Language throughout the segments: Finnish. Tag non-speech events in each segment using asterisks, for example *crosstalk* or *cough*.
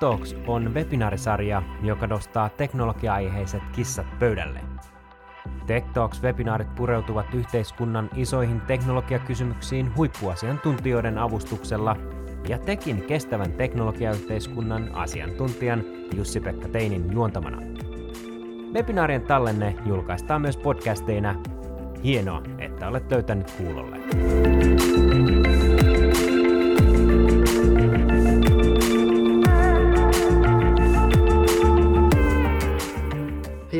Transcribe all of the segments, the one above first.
Talks on webinaarisarja, joka nostaa teknologia-aiheiset kissat pöydälle. Tech Talks-webinaarit pureutuvat yhteiskunnan isoihin teknologiakysymyksiin huippuasiantuntijoiden avustuksella ja tekin kestävän teknologiayhteiskunnan asiantuntijan Jussi-Pekka Teinin juontamana. Webinaarien tallenne julkaistaan myös podcasteina. Hienoa, että olet löytänyt kuulolle.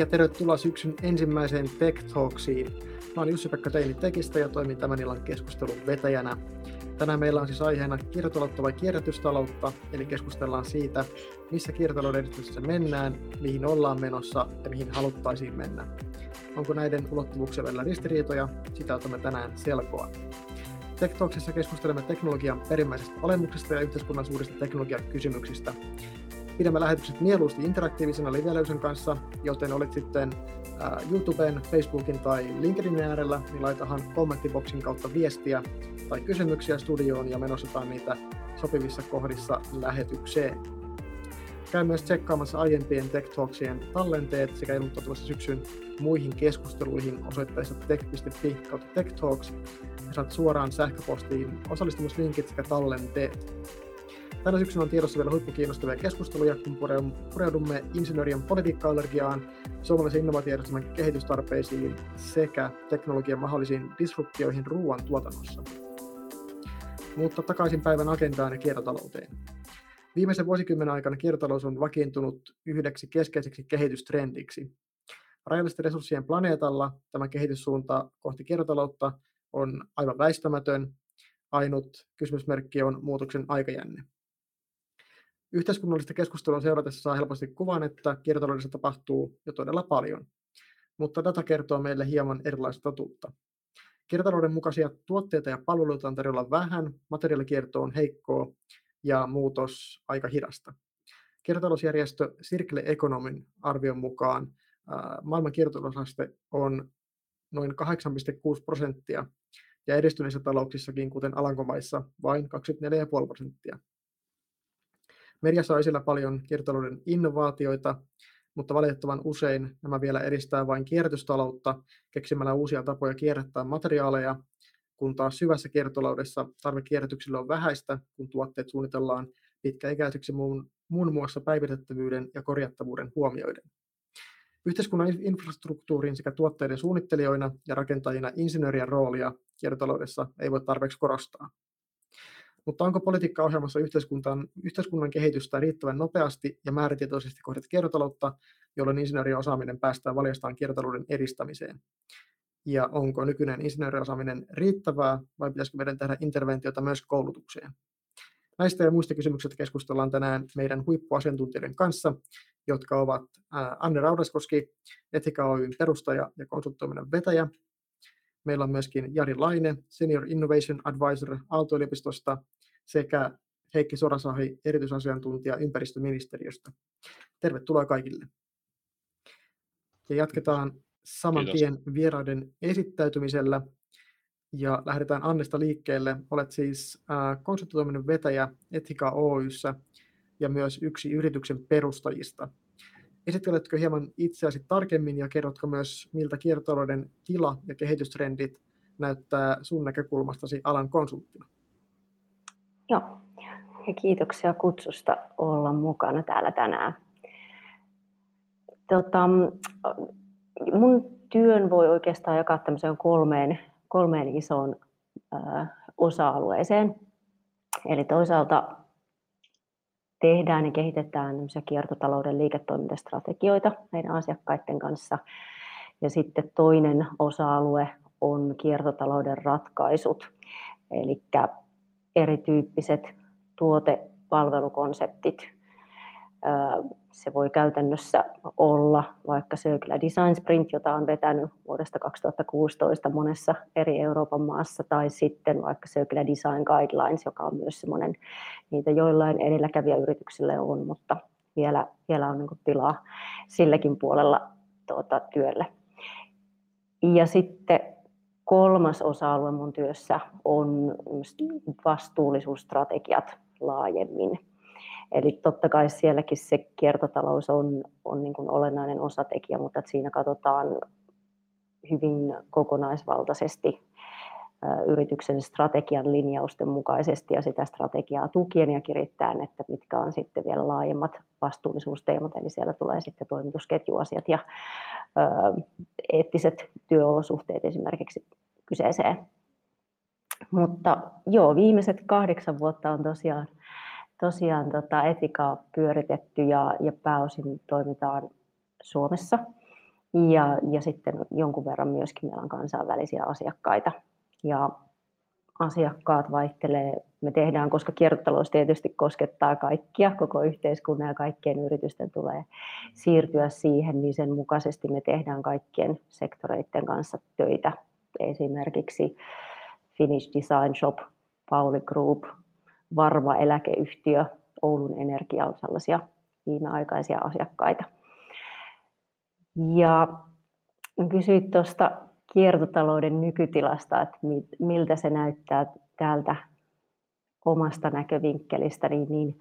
Ja tervetuloa syksyn ensimmäiseen Tech Talksiin. Mä olen Jussi-Pekka Teini Tekistä ja toimin tämän illan keskustelun vetäjänä. Tänään meillä on siis aiheena kiertotaloutta vai kierrätystaloutta, eli keskustellaan siitä, missä kiertotalouden edistyksessä mennään, mihin ollaan menossa ja mihin haluttaisiin mennä. Onko näiden ulottuvuuksien välillä ristiriitoja? Sitä otamme tänään selkoa. Tech Talksissa keskustelemme teknologian perimmäisestä olemuksesta ja yhteiskunnan suurista teknologiakysymyksistä. Pidämme lähetykset mieluusti interaktiivisena live kanssa, joten olit sitten YouTuben, Facebookin tai LinkedInin äärellä, niin laitahan kommenttiboksin kautta viestiä tai kysymyksiä studioon ja me nostetaan niitä sopivissa kohdissa lähetykseen. Käy myös tsekkaamassa aiempien Tech Talksien tallenteet sekä ilmoittautumassa syksyn muihin keskusteluihin osoitteessa tech.fi kautta Tech Talks ja saat suoraan sähköpostiin osallistumislinkit sekä tallenteet. Tänä syksynä on tiedossa vielä huippukiinnostavia keskusteluja, kun pureudumme insinöörien politiikka-allergiaan, suomalaisen innovaatiojärjestelmän kehitystarpeisiin sekä teknologian mahdollisiin disruptioihin ruoan tuotannossa. Mutta takaisin päivän agendaan ja kiertotalouteen. Viimeisen vuosikymmenen aikana kiertotalous on vakiintunut yhdeksi keskeiseksi kehitystrendiksi. Rajallisten resurssien planeetalla tämä kehityssuunta kohti kiertotaloutta on aivan väistämätön. Ainut kysymysmerkki on muutoksen aikajänne. Yhteiskunnallista keskustelua seuratessa saa helposti kuvan, että kiertotaloudessa tapahtuu jo todella paljon, mutta data kertoo meille hieman erilaista totuutta. Kiertotalouden mukaisia tuotteita ja palveluita on tarjolla vähän, materiaalikierto on heikkoa ja muutos aika hidasta. Kiertotalousjärjestö Circle Economin arvion mukaan maailman kiertotalousaste on noin 8,6 prosenttia ja edistyneissä talouksissakin, kuten Alankomaissa, vain 24,5 prosenttia. Mediassa on esillä paljon kiertotalouden innovaatioita, mutta valitettavan usein nämä vielä edistää vain kierrätystaloutta keksimällä uusia tapoja kierrättää materiaaleja, kun taas syvässä kiertotaloudessa tarve kierrätyksille on vähäistä, kun tuotteet suunnitellaan pitkäikäiseksi muun, muun muassa päivitettävyyden ja korjattavuuden huomioiden. Yhteiskunnan infrastruktuurin sekä tuotteiden suunnittelijoina ja rakentajina insinöörien roolia kiertotaloudessa ei voi tarpeeksi korostaa. Mutta onko politiikka ohjelmassa yhteiskunnan, yhteiskunnan kehitystä riittävän nopeasti ja määrätietoisesti kohdat kiertotaloutta, jolloin insinöörien osaaminen päästään valjastaan kiertotalouden edistämiseen? Ja onko nykyinen insinööriosaaminen riittävää vai pitäisikö meidän tehdä interventiota myös koulutukseen? Näistä ja muista kysymyksistä keskustellaan tänään meidän huippuasiantuntijoiden kanssa, jotka ovat Anne Raudaskoski, Etika Oyn perustaja ja konsultoiminen vetäjä. Meillä on myöskin Jari Laine, Senior Innovation Advisor Aalto-yliopistosta sekä Heikki Sorasahi, erityisasiantuntija ympäristöministeriöstä. Tervetuloa kaikille. Ja jatketaan saman Kiitos. tien vieraiden esittäytymisellä ja lähdetään Annesta liikkeelle. Olet siis äh, konsultoiminen vetäjä Etika Oyssä ja myös yksi yrityksen perustajista. Esitteletkö hieman itseäsi tarkemmin ja kerrotko myös, miltä kiertotalouden tila ja kehitystrendit näyttää sun näkökulmastasi alan konsulttina? Joo, ja kiitoksia kutsusta olla mukana täällä tänään. Tota, mun työn voi oikeastaan jakaa tämmöiseen kolmeen, kolmeen isoon äh, osa-alueeseen. Eli toisaalta tehdään ja kehitetään kiertotalouden liiketoimintastrategioita meidän asiakkaiden kanssa. Ja sitten toinen osa-alue on kiertotalouden ratkaisut, eli erityyppiset tuotepalvelukonseptit. Se voi käytännössä olla vaikka Circular Design Sprint, jota on vetänyt vuodesta 2016 monessa eri Euroopan maassa, tai sitten vaikka Circular Design Guidelines, joka on myös semmoinen, niitä joillain edelläkävijäyrityksille on, mutta vielä, vielä on niin tilaa silläkin puolella tuota, työlle. Ja sitten kolmas osa-alue mun työssä on vastuullisuusstrategiat laajemmin. Eli totta kai sielläkin se kiertotalous on, on niin kuin olennainen osatekijä, mutta siinä katsotaan hyvin kokonaisvaltaisesti yrityksen strategian linjausten mukaisesti ja sitä strategiaa tukien ja kirittäen, että mitkä on sitten vielä laajemmat vastuullisuusteemat, eli siellä tulee sitten toimitusketjuasiat ja eettiset työolosuhteet esimerkiksi kyseeseen. Mutta joo, viimeiset kahdeksan vuotta on tosiaan, tosiaan tota etikaa pyöritetty ja, ja pääosin toimitaan Suomessa. Ja, ja sitten jonkun verran myöskin meillä on kansainvälisiä asiakkaita. Ja asiakkaat vaihtelee. Me tehdään, koska kiertotalous tietysti koskettaa kaikkia, koko yhteiskunnan ja kaikkien yritysten tulee siirtyä siihen, niin sen mukaisesti me tehdään kaikkien sektoreiden kanssa töitä. Esimerkiksi Finnish Design Shop, Pauli Group, Varma eläkeyhtiö, Oulun Energia on sellaisia viimeaikaisia asiakkaita. Ja kysyit tuosta kiertotalouden nykytilasta, että miltä se näyttää täältä omasta näkövinkkelistä, niin, niin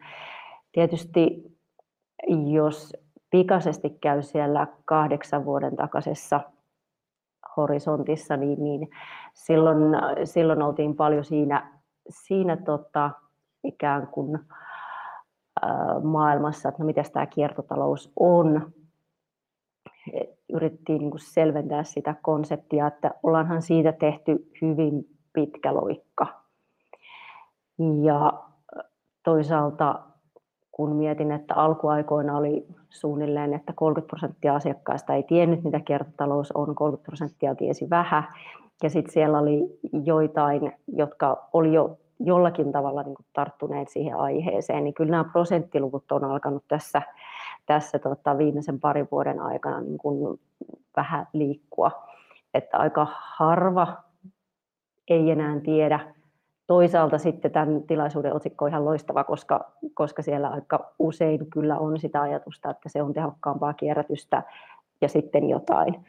tietysti jos pikaisesti käy siellä kahdeksan vuoden takaisessa horisontissa, niin, niin silloin, silloin oltiin paljon siinä, siinä tota, ikään kuin maailmassa, että no miten tämä kiertotalous on. Yritettiin niin kuin selventää sitä konseptia, että ollaanhan siitä tehty hyvin pitkä loikka. Ja toisaalta kun mietin, että alkuaikoina oli suunnilleen, että 30 prosenttia asiakkaista ei tiennyt, mitä kiertotalous on, 30 prosenttia tiesi vähän. Ja sitten siellä oli joitain, jotka oli jo jollakin tavalla niin tarttuneet siihen aiheeseen, niin kyllä nämä prosenttiluvut on alkanut tässä, tässä tota viimeisen parin vuoden aikana niin kuin vähän liikkua. Että aika harva ei enää tiedä, toisaalta sitten tämän tilaisuuden otsikko on ihan loistava, koska, koska siellä aika usein kyllä on sitä ajatusta, että se on tehokkaampaa kierrätystä ja sitten jotain.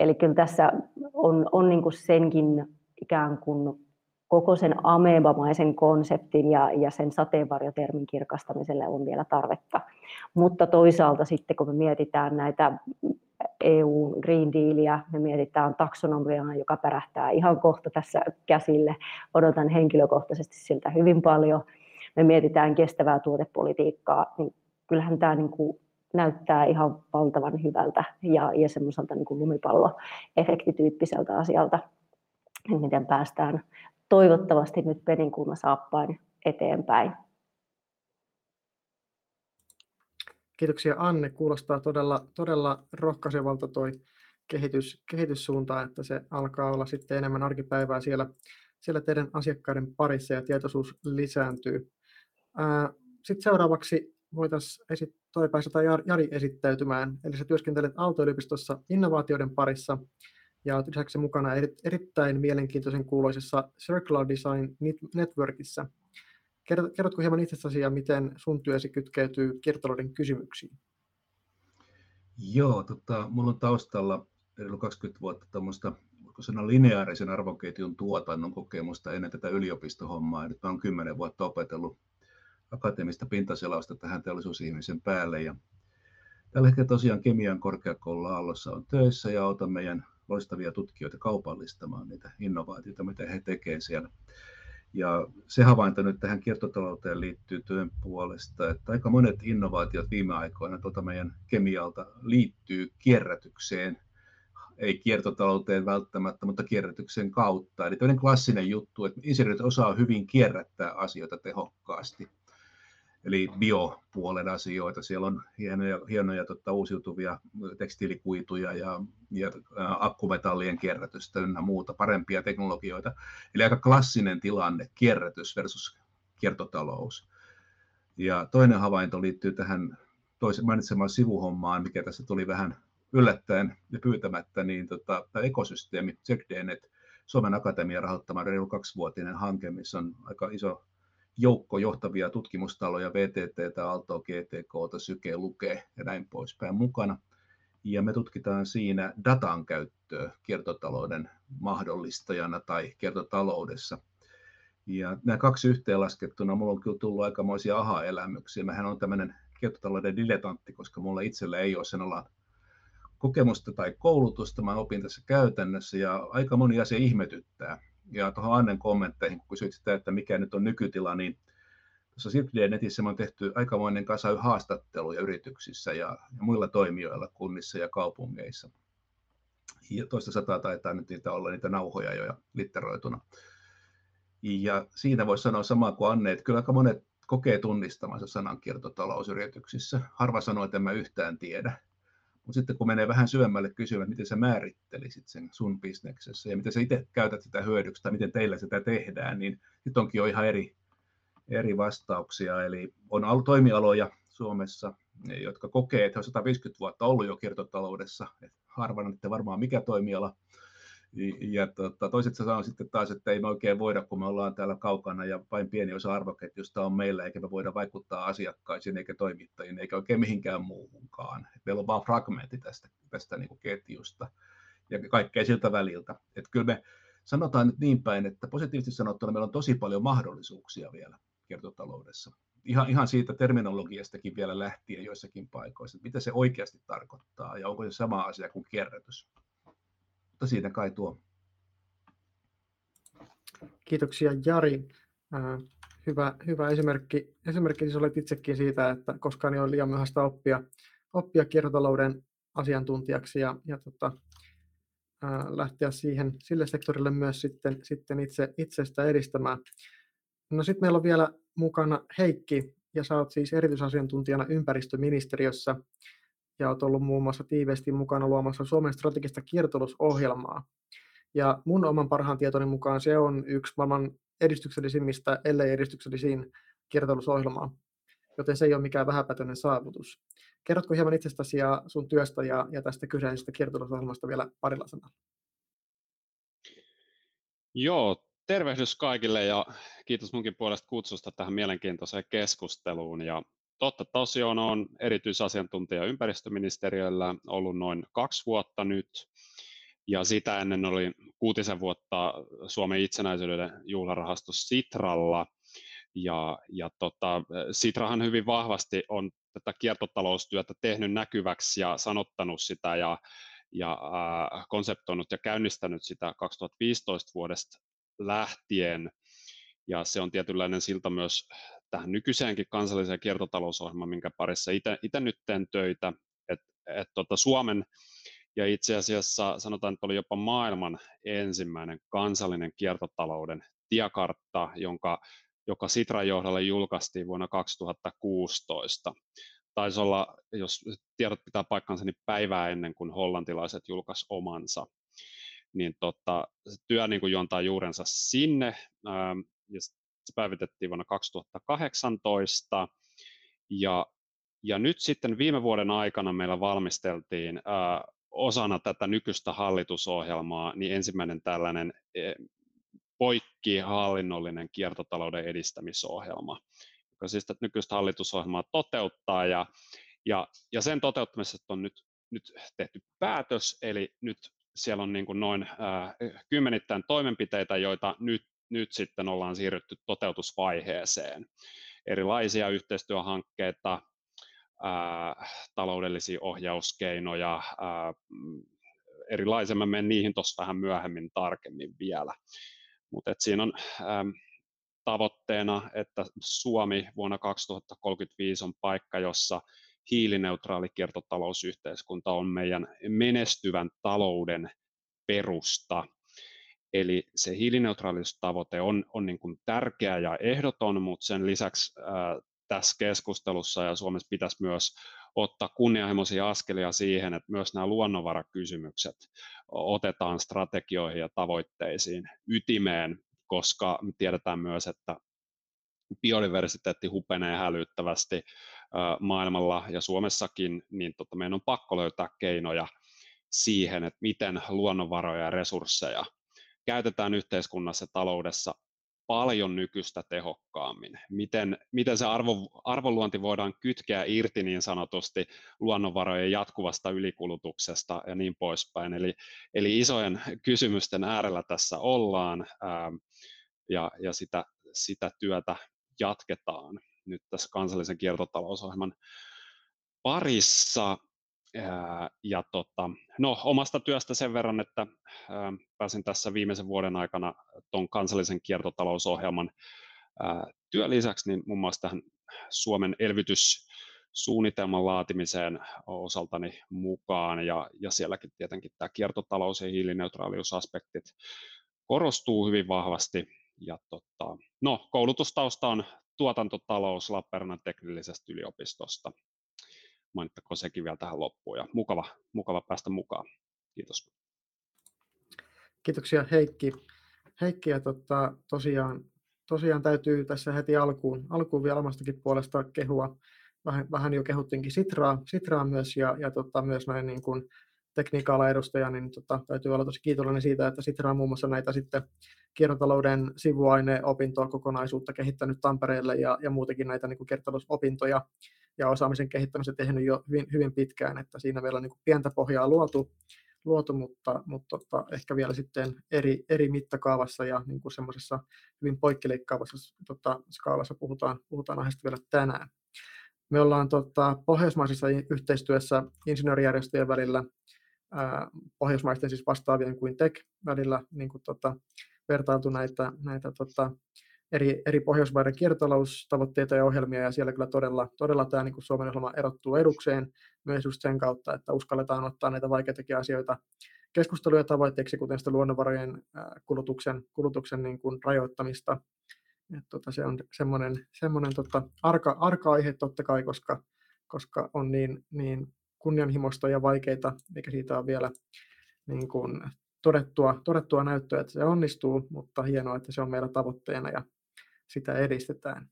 Eli kyllä tässä on, on niin kuin senkin ikään kuin koko sen amebamaisen konseptin ja, ja sen sateenvarjotermin kirkastamiselle on vielä tarvetta. Mutta toisaalta sitten kun me mietitään näitä EU Green Dealia, me mietitään taksonomiaa, joka pärähtää ihan kohta tässä käsille. Odotan henkilökohtaisesti siltä hyvin paljon. Me mietitään kestävää tuotepolitiikkaa, niin kyllähän tämä niin kuin näyttää ihan valtavan hyvältä ja, ja semmoiselta niin lumipalloefektityyppiseltä asialta, miten päästään toivottavasti nyt peninkulma saappain eteenpäin. Kiitoksia Anne. Kuulostaa todella, todella rohkaisevalta tuo kehitys, kehityssuunta, että se alkaa olla sitten enemmän arkipäivää siellä, siellä teidän asiakkaiden parissa ja tietoisuus lisääntyy. Sitten seuraavaksi voitaisiin esit- tai Jari esittäytymään. Eli sä työskentelet Aalto-yliopistossa innovaatioiden parissa ja lisäksi mukana erittäin mielenkiintoisen kuuloisessa Circular Design Networkissa. Kerrotko hieman itsestäsi ja miten sun työsi kytkeytyy kiertotalouden kysymyksiin? Joo, tota, mulla on taustalla reilu 20 vuotta tuommoista sanoa lineaarisen arvoketjun tuotannon kokemusta ennen tätä yliopistohommaa. Nyt olen 10 vuotta opetellut akateemista pintaselausta tähän teollisuusihmisen päälle. Ja tällä hetkellä tosiaan kemian korkeakoululla Aallossa on töissä ja autan meidän loistavia tutkijoita kaupallistamaan niitä innovaatioita, mitä he tekevät siellä. Ja se havainto nyt tähän kiertotalouteen liittyy työn puolesta, että aika monet innovaatiot viime aikoina tuota meidän kemialta liittyy kierrätykseen, ei kiertotalouteen välttämättä, mutta kierrätyksen kautta. Eli toinen klassinen juttu, että insinöörit osaa hyvin kierrättää asioita tehokkaasti eli biopuolen asioita. Siellä on hienoja, hienoja tota, uusiutuvia tekstiilikuituja ja, ja akkumetallien kierrätystä ynnä muuta, parempia teknologioita. Eli aika klassinen tilanne, kierrätys versus kiertotalous. Ja toinen havainto liittyy tähän toisen mainitsemaan sivuhommaan, mikä tässä tuli vähän yllättäen ja pyytämättä, niin tota, tämä ekosysteemi, ZDNet, Suomen Akatemian rahoittama reilu kaksivuotinen hanke, missä on aika iso joukko johtavia tutkimustaloja, VTT, Aalto, GTK, Syke, Luke ja näin poispäin mukana. Ja me tutkitaan siinä datan käyttöä kiertotalouden mahdollistajana tai kiertotaloudessa. Ja nämä kaksi yhteenlaskettuna, mulla on kyllä tullut aikamoisia aha-elämyksiä. Mähän on tämmöinen kiertotalouden diletantti, koska mulla itsellä ei ole sen alan kokemusta tai koulutusta, mä opin tässä käytännössä ja aika moni asia ihmetyttää. Ja tuohon Annen kommentteihin, kun kysyit sitä, että mikä nyt on nykytila, niin tuossa Circle-netissä on tehty aikamoinen kasa haastatteluja yrityksissä ja, ja muilla toimijoilla kunnissa ja kaupungeissa. Ja toista sataa taitaa nyt niitä olla niitä nauhoja jo litteroituna. Ja siinä voisi sanoa samaa kuin Anne, että kyllä aika monet kokee tunnistamansa sanan kiertotalousyrityksissä. Harva sanoo, että en mä yhtään tiedä. Mutta sitten kun menee vähän syvemmälle kysymään, miten sä määrittelisit sen sun bisneksessä ja miten sä itse käytät sitä hyödyksi tai miten teillä sitä tehdään, niin sitten onkin jo ihan eri, eri vastauksia. Eli on toimialoja Suomessa, jotka kokee, että on 150 vuotta ollut jo kiertotaloudessa. Et että varmaan mikä toimiala ja tota, toiset sanoo sitten taas, että ei me oikein voida, kun me ollaan täällä kaukana ja vain pieni osa arvoketjusta on meillä, eikä me voida vaikuttaa asiakkaisiin eikä toimittajiin eikä oikein mihinkään muuhunkaan. Meillä on vain fragmentti tästä, tästä niin kuin ketjusta ja kaikkea siltä väliltä. Että kyllä me sanotaan nyt niin päin, että positiivisesti sanottuna meillä on tosi paljon mahdollisuuksia vielä kiertotaloudessa. Ihan, ihan siitä terminologiastakin vielä lähtien joissakin paikoissa, että mitä se oikeasti tarkoittaa ja onko se sama asia kuin kierrätys. Mutta siinä kai tuo. Kiitoksia Jari. Äh, hyvä, hyvä esimerkki. Esimerkki siis olet itsekin siitä, että koskaan ei ole liian myöhäistä oppia, oppia kiertotalouden asiantuntijaksi ja, ja tota, ää, äh, lähteä siihen, sille sektorille myös sitten, sitten itse, itsestä edistämään. No sitten meillä on vielä mukana Heikki, ja sä oot siis erityisasiantuntijana ympäristöministeriössä ja olet ollut muun muassa tiiveesti mukana luomassa Suomen strategista kiertotalousohjelmaa. Ja mun oman parhaan tietoni mukaan se on yksi maailman edistyksellisimmistä, ellei edistyksellisin kiertotalousohjelmaa, joten se ei ole mikään vähäpätöinen saavutus. Kerrotko hieman itsestäsi ja sun työstä ja, ja tästä kyseisestä kiertotalousohjelmasta vielä parilla sanalla? Joo, tervehdys kaikille ja kiitos munkin puolesta kutsusta tähän mielenkiintoiseen keskusteluun. Ja Totta tosiaan on erityisasiantuntija ympäristöministeriöllä ollut noin kaksi vuotta nyt, ja sitä ennen oli kuutisen vuotta Suomen itsenäisyyden juhlarahasto Sitralla, ja, ja tota, Sitrahan hyvin vahvasti on tätä kiertotaloustyötä tehnyt näkyväksi ja sanottanut sitä ja, ja äh, konseptoinut ja käynnistänyt sitä 2015 vuodesta lähtien. Ja se on tietynlainen silta myös tähän nykyiseenkin kansalliseen kiertotalousohjelmaan, minkä parissa itse nyt teen töitä, että et tota Suomen ja itse asiassa sanotaan, että oli jopa maailman ensimmäinen kansallinen kiertotalouden tiekartta, jonka, joka Sitran johdolle julkaistiin vuonna 2016. Taisi olla, jos tiedot pitää paikkansa, niin päivää ennen kuin hollantilaiset julkaisi omansa. Niin tota, se työ niin kuin juontaa juurensa sinne, ja se päivitettiin vuonna 2018 ja, ja nyt sitten viime vuoden aikana meillä valmisteltiin ää, osana tätä nykyistä hallitusohjelmaa niin ensimmäinen tällainen e, poikkihallinnollinen kiertotalouden edistämisohjelma, joka siis tätä nykyistä hallitusohjelmaa toteuttaa. Ja, ja, ja sen toteuttamisesta on nyt, nyt tehty päätös, eli nyt siellä on niin kuin noin äh, kymmenittäin toimenpiteitä, joita nyt nyt sitten ollaan siirrytty toteutusvaiheeseen. Erilaisia yhteistyöhankkeita, ää, taloudellisia ohjauskeinoja, ää, erilaisia, mä menen niihin tuossa vähän myöhemmin tarkemmin vielä. Mutta siinä on ää, tavoitteena, että Suomi vuonna 2035 on paikka, jossa hiilineutraali kiertotalousyhteiskunta on meidän menestyvän talouden perusta Eli se hiilineutraalisuustavoite on, on niin kuin tärkeä ja ehdoton, mutta sen lisäksi ää, tässä keskustelussa ja Suomessa pitäisi myös ottaa kunnianhimoisia askelia siihen, että myös nämä luonnonvarakysymykset otetaan strategioihin ja tavoitteisiin ytimeen, koska me tiedetään myös, että biodiversiteetti hupenee hälyttävästi maailmalla ja Suomessakin, niin tota, meidän on pakko löytää keinoja siihen, että miten luonnonvaroja ja resursseja käytetään yhteiskunnassa ja taloudessa paljon nykyistä tehokkaammin. Miten, miten se arvo, arvonluonti voidaan kytkeä irti niin sanotusti luonnonvarojen jatkuvasta ylikulutuksesta ja niin poispäin. Eli, eli isojen kysymysten äärellä tässä ollaan ää, ja, ja sitä, sitä työtä jatketaan nyt tässä kansallisen kiertotalousohjelman parissa. Ja tota, no, omasta työstä sen verran, että pääsin tässä viimeisen vuoden aikana tuon kansallisen kiertotalousohjelman työn lisäksi niin muun muassa tähän Suomen elvytyssuunnitelman laatimiseen osaltani mukaan ja, ja sielläkin tietenkin tämä kiertotalous ja hiilineutraaliusaspektit korostuu hyvin vahvasti. Ja tota, no, koulutustausta on tuotantotalous Lappeenrannan teknillisestä yliopistosta. Mainittakoon sekin vielä tähän loppuun ja mukava, mukava päästä mukaan. Kiitos. Kiitoksia Heikki. Heikki ja tota, tosiaan, tosiaan täytyy tässä heti alkuun, alkuun vielä omastakin puolesta kehua. Vähän, vähän jo kehuttiinkin Sitraa, Sitraa myös ja, ja tota, myös näin niin kuin tekniikka edustaja, niin tota, täytyy olla tosi kiitollinen siitä, että Sitra on muun muassa näitä sitten kiertotalouden sivuaineopintokokonaisuutta kehittänyt Tampereelle ja, ja muutenkin näitä niin kuin kiertotalousopintoja ja osaamisen kehittämistä tehnyt jo hyvin, hyvin pitkään, että siinä vielä niin kuin pientä pohjaa luotu, luotu mutta, mutta tota, ehkä vielä sitten eri, eri mittakaavassa ja niin kuin semmoisessa hyvin poikkileikkaavassa tota, skaalassa puhutaan, puhutaan aiheesta vielä tänään. Me ollaan tota, pohjoismaisessa yhteistyössä insinöörijärjestöjen välillä pohjoismaisten siis vastaavien kuin TEC välillä niin kuin, tota, vertailtu näitä, näitä tota, eri, eri Pohjoismaiden kiertotaloustavoitteita ja ohjelmia, ja siellä kyllä todella, todella tämä niin kuin Suomen ohjelma erottuu edukseen myös just sen kautta, että uskalletaan ottaa näitä vaikeitakin asioita keskusteluja tavoitteeksi, kuten sitä luonnonvarojen kulutuksen, kulutuksen niin kuin rajoittamista. Et tota, se on semmoinen, semmoinen tota, arka, arka aihe totta kai, koska, koska on niin, niin kunnianhimoista ja vaikeita, eikä siitä ole vielä niin kuin todettua, todettua näyttöä, että se onnistuu, mutta hienoa, että se on meillä tavoitteena ja sitä edistetään.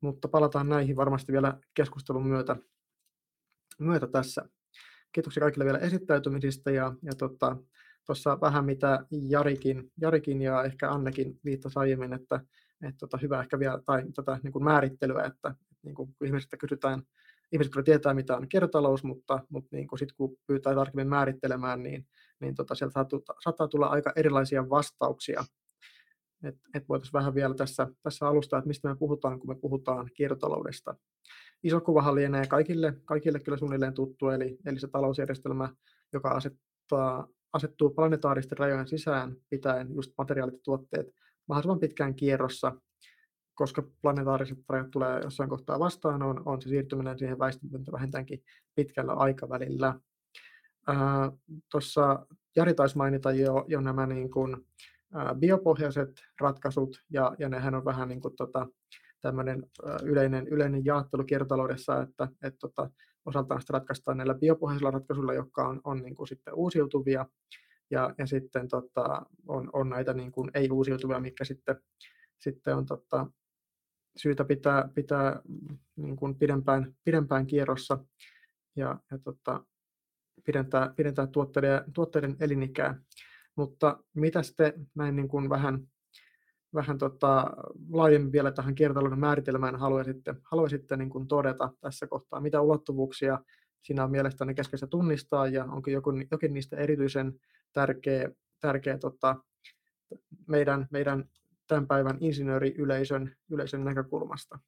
Mutta palataan näihin varmasti vielä keskustelun myötä, myötä tässä. Kiitoksia kaikille vielä esittäytymisistä ja, ja tota, vähän mitä Jarikin, Jarikin ja ehkä Annekin viittasi aiemmin, että, että tota, hyvä ehkä vielä, tai tätä niin kuin määrittelyä, että niin kuin ihmisiltä kysytään ihmiset kyllä tietää, mitä on kiertotalous, mutta, mutta niin kun, sit, kun pyytää tarkemmin määrittelemään, niin, niin tota, sieltä saattaa tulla aika erilaisia vastauksia. Et, et voitaisiin vähän vielä tässä, tässä alusta, että mistä me puhutaan, kun me puhutaan kiertotaloudesta. Iso kuvahan lienee kaikille, kaikille kyllä suunnilleen tuttu, eli, eli se talousjärjestelmä, joka asettaa, asettuu planetaaristen rajojen sisään pitäen just materiaalit ja tuotteet mahdollisimman pitkään kierrossa koska planetaariset rajat tulee jossain kohtaa vastaan, on, on se siirtyminen siihen väistämättä vähintäänkin pitkällä aikavälillä. Tuossa Jari taisi mainita jo, jo nämä niin kuin, biopohjaiset ratkaisut, ja, ja nehän on vähän niin kuin, tota, tämmöinen yleinen, yleinen jaottelu kiertotaloudessa, että et, tota, osaltaan sitä ratkaistaan näillä biopohjaisilla ratkaisuilla, jotka on, on niin kuin sitten uusiutuvia, ja, ja sitten tota, on, on näitä niin kuin ei-uusiutuvia, mitkä sitten, sitten on tota, syytä pitää, pitää niin kuin pidempään, pidempään kierrossa ja, ja tota, pidentää, pidentää tuotteiden, tuotteiden elinikää. Mutta mitä sitten näin niin kuin vähän, vähän tota, laajemmin vielä tähän kiertotalouden määritelmään haluaisitte, haluaisitte niin kuin todeta tässä kohtaa? Mitä ulottuvuuksia siinä on mielestäni keskeistä tunnistaa ja onko jokin, jokin niistä erityisen tärkeä, tärkeä tota, meidän, meidän tämän päivän insinööriyleisön yleisön näkökulmasta.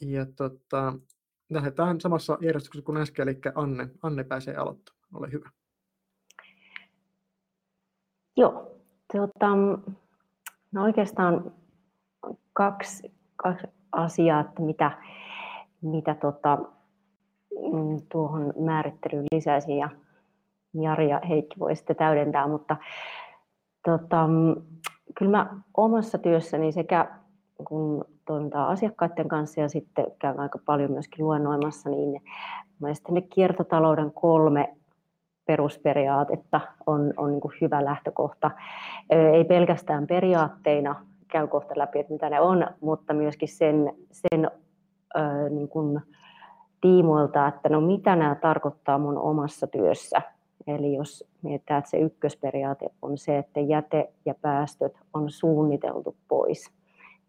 Ja tota, lähdetään samassa järjestyksessä kuin äsken, eli Anne, Anne pääsee aloittamaan. Ole hyvä. Joo, tuota, no oikeastaan kaksi, kaksi asiaa, että mitä, mitä tota, tuohon määrittelyyn lisäisin ja Jari ja Heikki voi sitten täydentää, mutta Tota, kyllä mä omassa työssäni sekä kun toimitaan asiakkaiden kanssa ja sitten käyn aika paljon myöskin luennoimassa, niin mielestäni ne kiertotalouden kolme perusperiaatetta on, on niin kuin hyvä lähtökohta. Ei pelkästään periaatteina, käy kohta läpi, että mitä ne on, mutta myöskin sen, sen niin kuin tiimoilta, että no mitä nämä tarkoittaa mun omassa työssä – Eli jos mietitään, että se ykkösperiaate on se, että jäte ja päästöt on suunniteltu pois.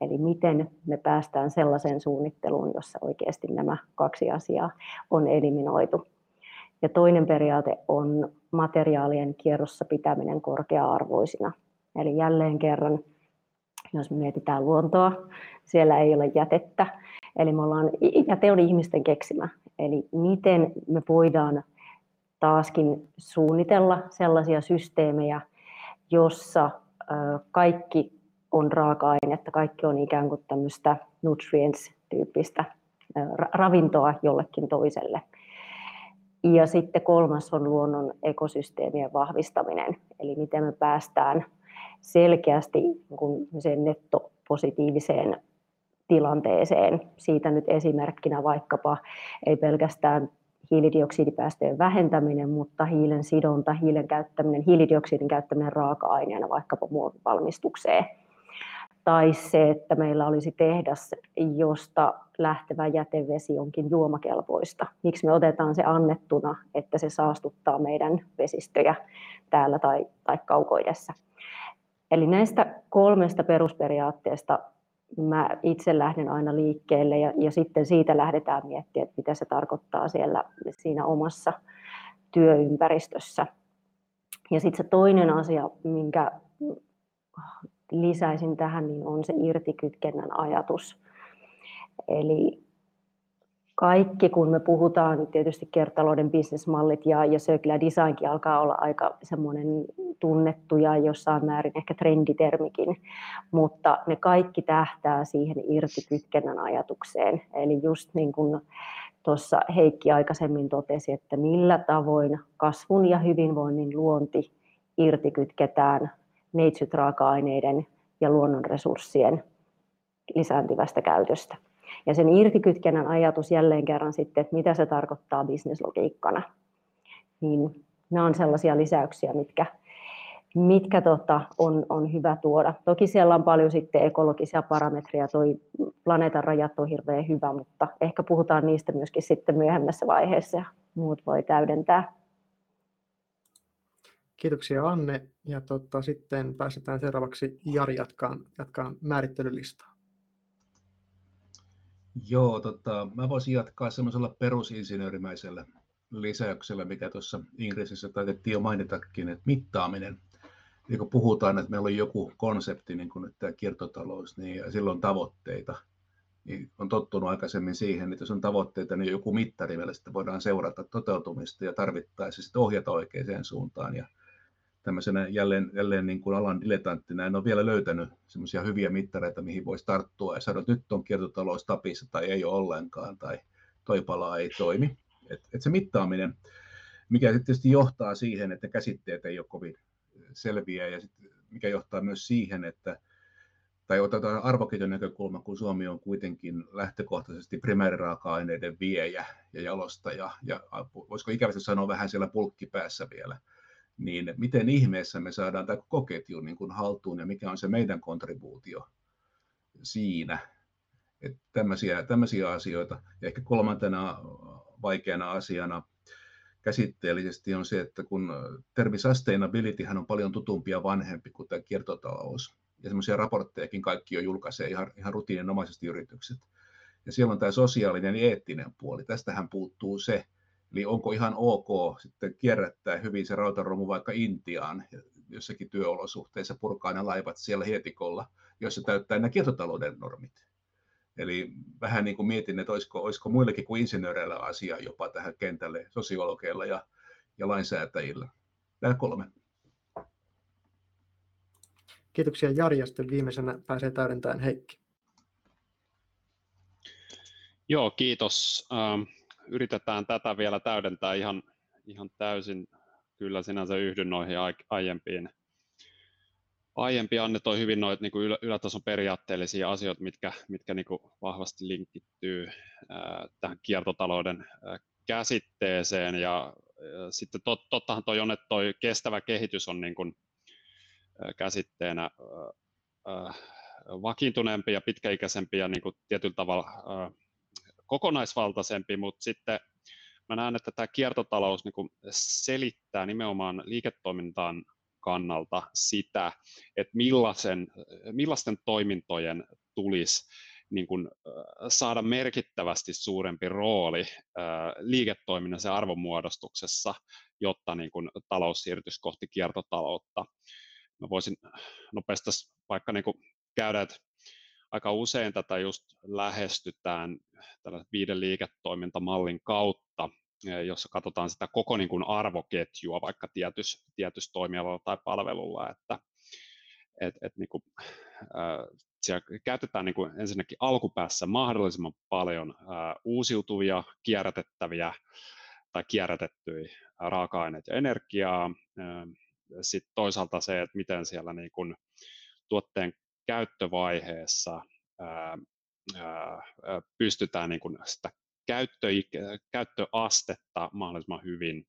Eli miten me päästään sellaiseen suunnitteluun, jossa oikeasti nämä kaksi asiaa on eliminoitu. Ja toinen periaate on materiaalien kierrossa pitäminen korkea-arvoisina. Eli jälleen kerran, jos me mietitään luontoa, siellä ei ole jätettä. Eli me ollaan, jäte on ihmisten keksimä. Eli miten me voidaan taaskin suunnitella sellaisia systeemejä, jossa kaikki on raaka-ainetta, kaikki on ikään kuin tämmöistä nutrients-tyyppistä ravintoa jollekin toiselle. Ja sitten kolmas on luonnon ekosysteemien vahvistaminen, eli miten me päästään selkeästi niin nettopositiiviseen tilanteeseen. Siitä nyt esimerkkinä vaikkapa ei pelkästään hiilidioksidipäästöjen vähentäminen, mutta hiilen sidonta, hiilen käyttäminen, hiilidioksidin käyttäminen raaka-aineena vaikkapa muovin valmistukseen. Tai se, että meillä olisi tehdas, josta lähtevä jätevesi onkin juomakelpoista. Miksi me otetaan se annettuna, että se saastuttaa meidän vesistöjä täällä tai, tai kaukoidessa. Eli näistä kolmesta perusperiaatteesta mä itse lähden aina liikkeelle ja, ja sitten siitä lähdetään miettimään, että mitä se tarkoittaa siellä siinä omassa työympäristössä. Ja sitten se toinen asia, minkä lisäisin tähän, niin on se irtikytkennän ajatus. Eli kaikki, kun me puhutaan, tietysti kiertotalouden bisnesmallit ja, ja circular designkin alkaa olla aika semmoinen tunnettu ja jossain määrin ehkä trenditermikin, mutta ne kaikki tähtää siihen irtikytkennän ajatukseen. Eli just niin kuin tuossa Heikki aikaisemmin totesi, että millä tavoin kasvun ja hyvinvoinnin luonti irtikytketään neitsyt raaka-aineiden ja luonnon resurssien lisääntyvästä käytöstä. Ja sen irtikytkennän ajatus jälleen kerran sitten, että mitä se tarkoittaa bisneslogiikkana. Niin nämä on sellaisia lisäyksiä, mitkä, mitkä tota, on, on hyvä tuoda. Toki siellä on paljon sitten ekologisia parametreja, toi planeetan rajat on hirveän hyvä, mutta ehkä puhutaan niistä myöskin sitten myöhemmässä vaiheessa ja muut voi täydentää. Kiitoksia Anne ja tota, sitten pääsetään seuraavaksi Jari jatkaan, jatkaan määrittelylistaa. Joo, tota, mä voisin jatkaa semmoisella perusinsinöörimäisellä lisäyksellä, mikä tuossa Ingressissä taitettiin jo mainitakin, että mittaaminen. Eli kun puhutaan, että meillä on joku konsepti, niin kuin tämä kiertotalous, niin ja silloin tavoitteita, niin on tottunut aikaisemmin siihen, että jos on tavoitteita, niin joku mittari, sitten voidaan seurata toteutumista ja tarvittaessa sitten ohjata oikeaan suuntaan. Ja tämmöisenä jälleen, jälleen niin kuin alan dilettanttina. En ole vielä löytänyt semmoisia hyviä mittareita, mihin voisi tarttua. Ja sanoa, että nyt on kiertotalous tapissa tai ei ole ollenkaan tai toi pala ei toimi. Et, et se mittaaminen, mikä tietysti johtaa siihen, että käsitteet ei ole kovin selviä ja sit, mikä johtaa myös siihen, että tai otetaan arvoketjun näkökulma, kun Suomi on kuitenkin lähtökohtaisesti primääriraaka-aineiden viejä ja jalostaja, ja voisiko ikävästi sanoa vähän siellä pulkkipäässä vielä, niin miten ihmeessä me saadaan tämä koko ketju niin kuin haltuun ja mikä on se meidän kontribuutio siinä. Että tämmöisiä, tämmöisiä asioita. Ja ehkä kolmantena vaikeana asiana käsitteellisesti on se, että kun termi sustainability on paljon tutumpia vanhempi kuin tämä kiertotalous. Ja semmoisia raporttejakin kaikki jo julkaisee ihan, ihan rutiininomaisesti yritykset. Ja siellä on tämä sosiaalinen ja eettinen puoli. Tästähän puuttuu se, Eli onko ihan ok sitten kierrättää hyvin se rautaromu vaikka Intiaan jossakin työolosuhteissa, purkaa ne laivat siellä hietikolla, jossa täyttää nämä kiertotalouden normit. Eli vähän niin kuin mietin, että olisiko, olisiko muillekin kuin insinööreillä asia jopa tähän kentälle, sosiologeilla ja, ja lainsäätäjillä. Nämä kolme. Kiitoksia Jari ja sitten viimeisenä pääsee täydentämään Heikki. Joo, kiitos. Ähm, yritetään tätä vielä täydentää ihan, ihan täysin. Kyllä sinänsä yhdyn noihin aiempiin. Aiempi Anne toi hyvin noita niin kuin ylätason periaatteellisia asioita, mitkä, mitkä niin kuin vahvasti linkittyy ää, tähän kiertotalouden ää, käsitteeseen. Ja, ja sitten tot, tottahan toi on, että toi kestävä kehitys on niin kuin, ää, käsitteenä ää, vakiintuneempi ja pitkäikäisempi ja niin kuin tietyllä tavalla ää, kokonaisvaltaisempi, mutta sitten mä näen, että tämä kiertotalous niin selittää nimenomaan liiketoimintaan kannalta sitä, että millaisen, millaisten toimintojen tulisi niin kuin, saada merkittävästi suurempi rooli liiketoiminnassa ja arvonmuodostuksessa, jotta niin kuin, talous siirtyisi kohti kiertotaloutta. mä voisin nopeasti vaikka niin kuin käydä, että aika usein tätä just lähestytään tällä viiden liiketoimintamallin kautta, jossa katsotaan sitä koko niin kuin arvoketjua vaikka tietys, tietys toimialalla tai palvelulla, että et, et niin kuin, äh, siellä käytetään niin kuin ensinnäkin alkupäässä mahdollisimman paljon äh, uusiutuvia, kierrätettäviä tai kierrätettyjä raaka-aineita ja energiaa. Äh, Sitten toisaalta se, että miten siellä niin kuin tuotteen käyttövaiheessa ää, ää, pystytään niin kuin sitä käyttö, käyttöastetta mahdollisimman hyvin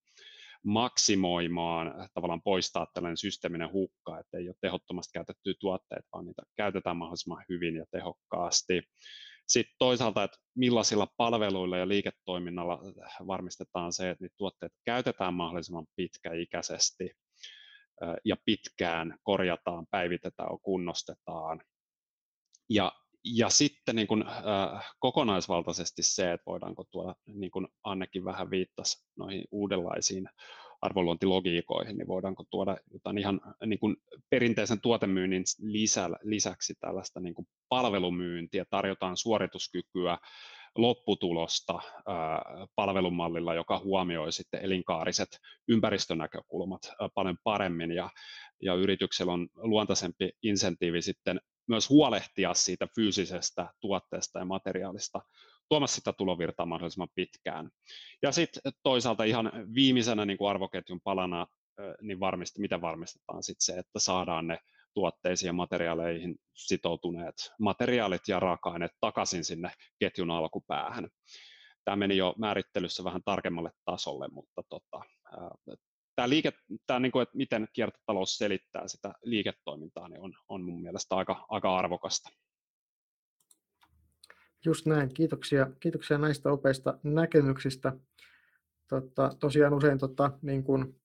maksimoimaan, tavallaan poistaa tällainen systeeminen hukka, että ei ole tehottomasti käytettyjä tuotteita, vaan niitä käytetään mahdollisimman hyvin ja tehokkaasti. Sitten toisaalta, että millaisilla palveluilla ja liiketoiminnalla varmistetaan se, että niitä tuotteet käytetään mahdollisimman pitkäikäisesti ja pitkään korjataan, päivitetään, kunnostetaan. Ja, ja sitten niin kuin, äh, kokonaisvaltaisesti se, että voidaanko tuoda, niin kuin Annekin vähän viittasi noihin uudenlaisiin arvonluontilogiikoihin, niin voidaanko tuoda jotain ihan niin kuin perinteisen tuotemyynnin lisä, lisäksi tällaista niin kuin palvelumyyntiä, tarjotaan suorituskykyä, lopputulosta palvelumallilla, joka huomioi sitten elinkaariset ympäristönäkökulmat paljon paremmin ja, ja yrityksellä on luontaisempi insentiivi sitten myös huolehtia siitä fyysisestä tuotteesta ja materiaalista tuomassa sitä tulovirtaa mahdollisimman pitkään. Ja sitten toisaalta ihan viimeisenä niin kuin arvoketjun palana, niin varmasti, miten varmistetaan sitten se, että saadaan ne tuotteisiin ja materiaaleihin sitoutuneet materiaalit ja raaka-aineet takaisin sinne ketjun alkupäähän. Tämä meni jo määrittelyssä vähän tarkemmalle tasolle, mutta tota, tämä, liike, tämä niin kuin, että miten kiertotalous selittää sitä liiketoimintaa, niin on, on mun mielestä aika, aika arvokasta. Just näin. Kiitoksia, kiitoksia näistä opeista näkemyksistä. Totta, tosiaan usein tota, niin kuin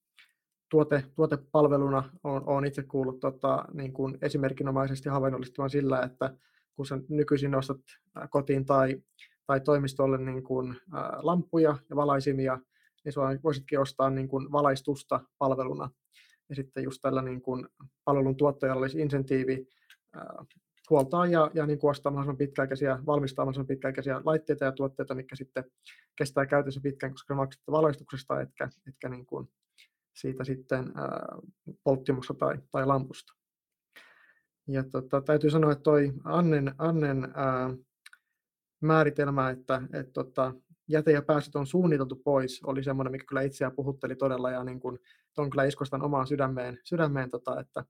tuote, tuotepalveluna on, on itse kuullut tota, niin kuin esimerkinomaisesti havainnollistamaan sillä, että kun sä nykyisin ostat kotiin tai, tai toimistolle niin kuin, ä, lampuja ja valaisimia, niin voisitkin ostaa niin kuin valaistusta palveluna. Ja sitten just tällä niin kuin palvelun tuottajalla olisi insentiivi ä, huoltaa ja, ja niin kuin ostaa mahdollisimman pitkäaikaisia, valmistaa mahdollisimman pitkäaikaisia laitteita ja tuotteita, mitkä sitten kestää käytössä pitkään, koska maksatte valaistuksesta, etkä, etkä niin kuin siitä sitten polttimusta tai, tai lampusta. Ja tota, täytyy sanoa, että toi Annen, Annen ää, määritelmä, että et, tota, jäte ja päästöt on suunniteltu pois, oli semmoinen, mikä kyllä itseä puhutteli todella, ja niin kun, ton kyllä iskostan omaan sydämeen, sydämeen tota, että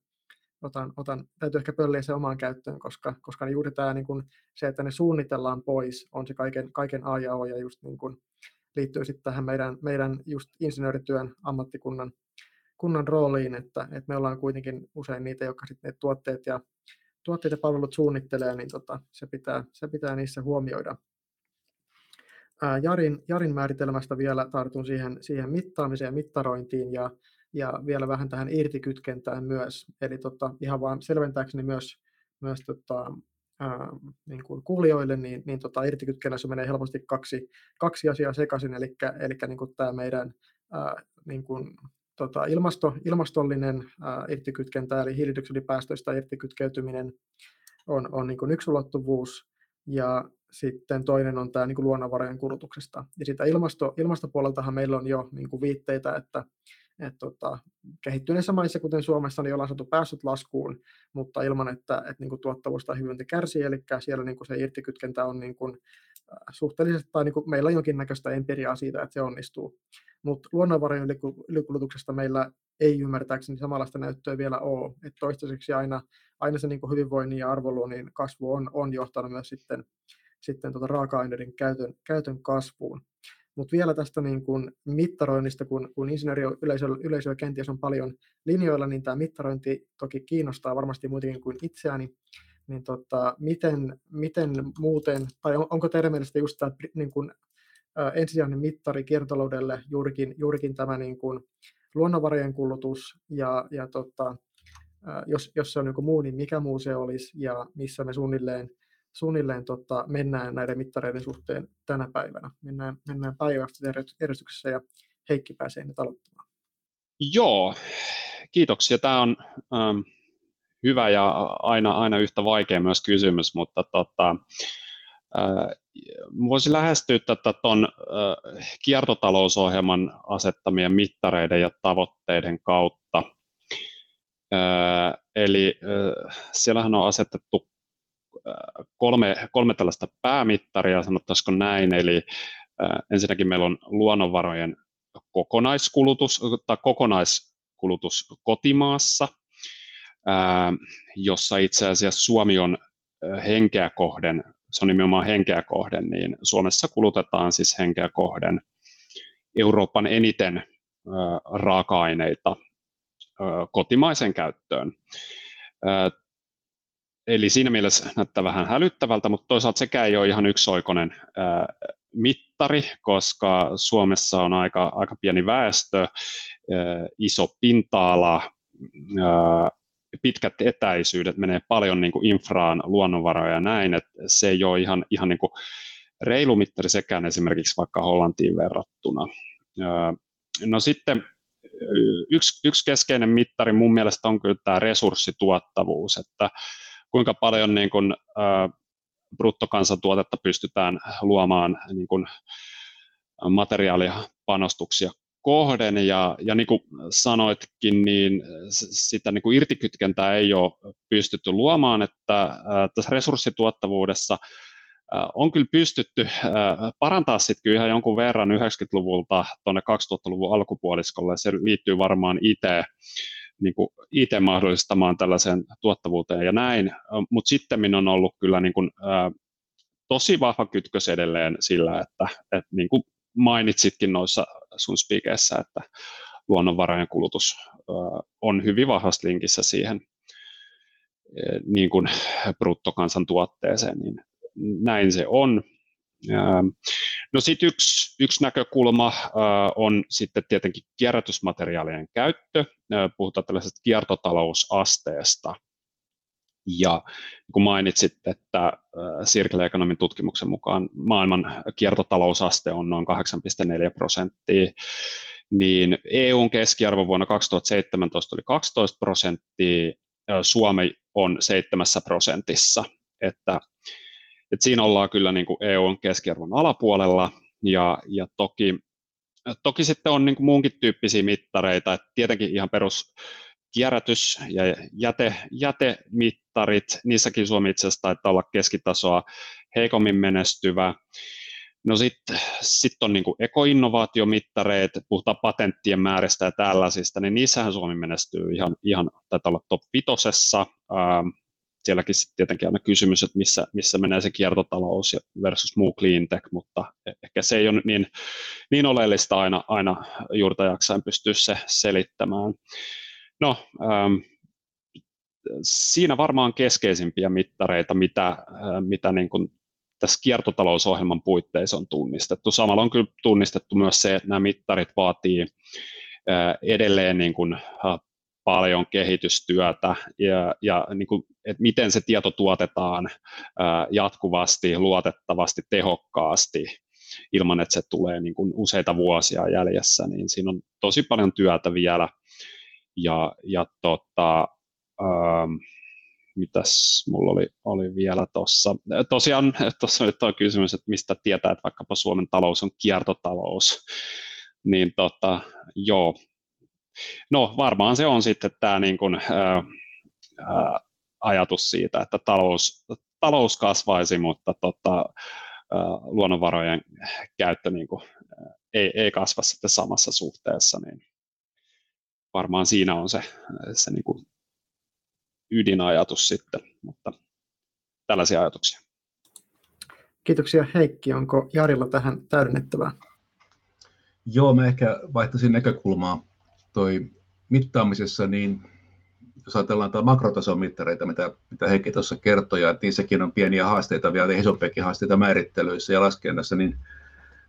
otan, otan, täytyy ehkä pölliä se omaan käyttöön, koska, koska juuri tämä niin kun, se, että ne suunnitellaan pois, on se kaiken, kaiken A ja O, ja just niin kun, liittyy sitten tähän meidän, meidän just insinöörityön ammattikunnan kunnan rooliin, että, että me ollaan kuitenkin usein niitä, jotka sitten ne tuotteet ja, tuotteet ja palvelut suunnittelee, niin tota, se, pitää, se pitää niissä huomioida. Ää, Jarin, Jarin määritelmästä vielä tartun siihen, siihen mittaamiseen ja mittarointiin ja, ja vielä vähän tähän irtikytkentään myös. Eli tota, ihan vaan selventääkseni myös, myös tota, ää, niin kuin kuulijoille, niin, niin tota, irtikytkennässä menee helposti kaksi, kaksi asiaa sekaisin, eli, eli niin kuin tämä meidän ää, niin kuin, tota, ilmasto, ilmastollinen ää, irtikytkentä, eli hiilidioksidipäästöistä irtikytkeytyminen on, on niin kuin yksi ulottuvuus, ja sitten toinen on tämä niin kuin luonnonvarojen kulutuksesta. Ja sitä ilmasto, ilmastopuoleltahan meillä on jo niin kuin viitteitä, että et tota, kehittyneissä maissa, kuten Suomessa, niin ollaan saatu päässyt laskuun, mutta ilman, että, että niin kuin tuottavuus tai hyvinvointi kärsii, eli siellä niin kuin se irtikytkentä on niin kuin, äh, suhteellisesti, tai niin kuin meillä on jonkinnäköistä empiriaa siitä, että se onnistuu. Mutta luonnonvarojen ylikulutuksesta meillä ei ymmärtääkseni samanlaista näyttöä vielä ole. Et toistaiseksi aina, aina se niin kuin hyvinvoinnin ja arvoluonnin kasvu on, on johtanut myös sitten, sitten tuota raaka-aineiden käytön, käytön kasvuun. Mutta vielä tästä niin kun mittaroinnista, kun, kun insinööriyleisöllä yleisöllä kenties on paljon linjoilla, niin tämä mittarointi toki kiinnostaa varmasti muitakin kuin itseäni. Niin tota, miten, miten muuten, tai on, onko teidän mielestä just tämä niin kun, ä, ensisijainen mittari kiertotaloudelle juurikin, juurikin tämä niin kun, luonnonvarojen kulutus, ja, ja tota, jos, jos se on joku muu, niin mikä muu se olisi, ja missä me suunnilleen suunnilleen tota, mennään näiden mittareiden suhteen tänä päivänä. Mennään, mennään päivästä järjestyksessä ja Heikki pääsee nyt aloittamaan. Joo, kiitoksia. Tämä on ähm, hyvä ja aina, aina yhtä vaikea myös kysymys, mutta tota, voisi lähestyä tätä tuon kiertotalousohjelman asettamien mittareiden ja tavoitteiden kautta. Eli siellähän on asetettu kolme, kolme tällaista päämittaria, sanottaisiko näin, eli ensinnäkin meillä on luonnonvarojen kokonaiskulutus tai kokonaiskulutus kotimaassa, jossa itse asiassa Suomi on henkeä kohden, se on nimenomaan henkeä kohden, niin Suomessa kulutetaan siis henkeä kohden Euroopan eniten raaka-aineita kotimaisen käyttöön. Eli siinä mielessä näyttää vähän hälyttävältä, mutta toisaalta sekä ei ole ihan yksioikoinen mittari, koska Suomessa on aika, aika pieni väestö, iso pinta-ala, pitkät etäisyydet, menee paljon niin kuin infraan, luonnonvaroja ja näin, että se ei ole ihan, ihan niin kuin reilu mittari sekään esimerkiksi vaikka Hollantiin verrattuna. No sitten yksi, yksi keskeinen mittari mun mielestä on kyllä tämä resurssituottavuus, että kuinka paljon niin kuin, bruttokansantuotetta pystytään luomaan niin kuin, materiaalipanostuksia kohden ja, ja niin kuin sanoitkin, niin sitä niin kuin irtikytkentää ei ole pystytty luomaan, että äh, tässä resurssituottavuudessa äh, on kyllä pystytty äh, parantaa sitten kyllä ihan jonkun verran 90-luvulta tuonne 2000-luvun alkupuoliskolle. Se liittyy varmaan IT, niin kuin IT mahdollistamaan tällaiseen tuottavuuteen ja näin, mutta sitten on ollut kyllä niin kuin, tosi vahva kytkös edelleen sillä, että, että niin kuin mainitsitkin noissa sun speakeissä, että luonnonvarojen kulutus on hyvin vahvasti linkissä siihen niin kuin bruttokansantuotteeseen, niin näin se on. No sitten yksi, yksi näkökulma on sitten tietenkin kierrätysmateriaalien käyttö. Puhutaan tällaisesta kiertotalousasteesta. Ja kun mainitsit, että Circle Economin tutkimuksen mukaan maailman kiertotalousaste on noin 8,4 prosenttia, niin EUn keskiarvo vuonna 2017 oli 12 prosenttia, Suomi on 7 prosentissa, että, että siinä ollaan kyllä niin kuin EUn keskiarvon alapuolella, ja, ja toki, toki sitten on niin kuin muunkin tyyppisiä mittareita, että tietenkin ihan perus kierrätys- ja jäte, jätemittarit, niissäkin Suomi itse asiassa taitaa olla keskitasoa heikommin menestyvä. No sitten sit on niin ekoinnovaatiomittareet, puhutaan patenttien määristä ja tällaisista, niin niissähän Suomi menestyy ihan, ihan taitaa olla top vitosessa. Ähm, sielläkin sitten tietenkin aina kysymys, että missä, missä menee se kiertotalous versus muu cleantech, mutta e-, ehkä se ei ole niin, niin oleellista aina, aina juurta jaksain pystyä se selittämään. No, ähm, siinä varmaan keskeisimpiä mittareita, mitä, äh, mitä niin kuin tässä kiertotalousohjelman puitteissa on tunnistettu. Samalla on kyllä tunnistettu myös se, että nämä mittarit vaatii äh, edelleen niin kuin, äh, paljon kehitystyötä ja, ja niin kuin, että miten se tieto tuotetaan jatkuvasti, luotettavasti, tehokkaasti ilman, että se tulee niin kuin useita vuosia jäljessä, niin siinä on tosi paljon työtä vielä ja, ja tota, ähm, mitäs mulla oli, oli vielä tuossa. Tosiaan tuossa nyt on kysymys, että mistä tietää, että vaikkapa Suomen talous on kiertotalous. Niin tota, joo. No varmaan se on sitten tämä niin kuin, ää, ää, ajatus siitä, että talous, talous kasvaisi, mutta tota, ää, luonnonvarojen käyttö niin kuin, ei, ei kasva sitten samassa suhteessa, niin varmaan siinä on se, se niin kuin ydinajatus sitten, mutta tällaisia ajatuksia. Kiitoksia Heikki. Onko Jarilla tähän täydennettävää? Joo, mä ehkä vaihtaisin näkökulmaa. Toi mittaamisessa, niin jos ajatellaan tätä makrotason mittareita, mitä, mitä Heikki tuossa kertoi, ja niissäkin on pieniä haasteita, vielä isompiakin haasteita määrittelyissä ja laskennassa, niin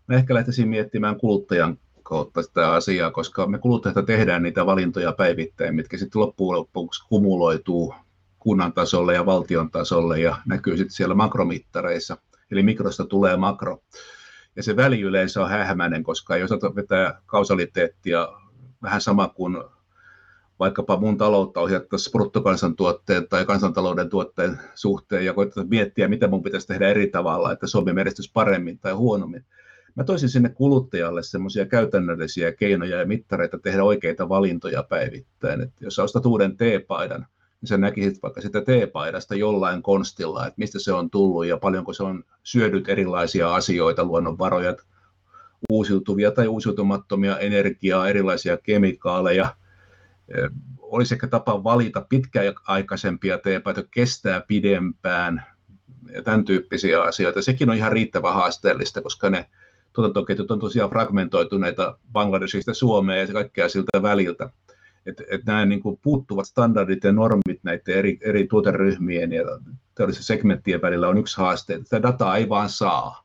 mä ehkä lähtisin miettimään kuluttajan kautta sitä asiaa, koska me kuluttajat tehdään niitä valintoja päivittäin, mitkä sitten loppujen lopuksi kumuloituu kunnan tasolle ja valtion tasolle ja näkyy sitten siellä makromittareissa. Eli mikrosta tulee makro. Ja se väli yleensä on hähmäinen, koska ei osata vetää kausaliteettia vähän sama kuin vaikkapa mun taloutta ohjattaisiin bruttokansantuotteen tai kansantalouden tuotteen suhteen ja koettaisiin miettiä, mitä mun pitäisi tehdä eri tavalla, että Suomi menestys paremmin tai huonommin. Mä toisin sinne kuluttajalle semmoisia käytännöllisiä keinoja ja mittareita tehdä oikeita valintoja päivittäin. Että jos sä ostat uuden teepaidan, niin sä näkisit vaikka sitä teepaidasta jollain konstilla, että mistä se on tullut ja paljonko se on syödyt erilaisia asioita, luonnonvaroja, uusiutuvia tai uusiutumattomia energiaa, erilaisia kemikaaleja. Olisi ehkä tapa valita pitkäaikaisempia teepaitoja, kestää pidempään ja tämän tyyppisiä asioita. Sekin on ihan riittävän haasteellista, koska ne tuotantoketjut on tosiaan fragmentoituneita Bangladesista Suomeen ja kaikkea siltä väliltä. Että et nämä niin kuin puuttuvat standardit ja normit näiden eri, eri tuoteryhmien ja teollisen segmenttien välillä on yksi haaste, sitä dataa ei vaan saa.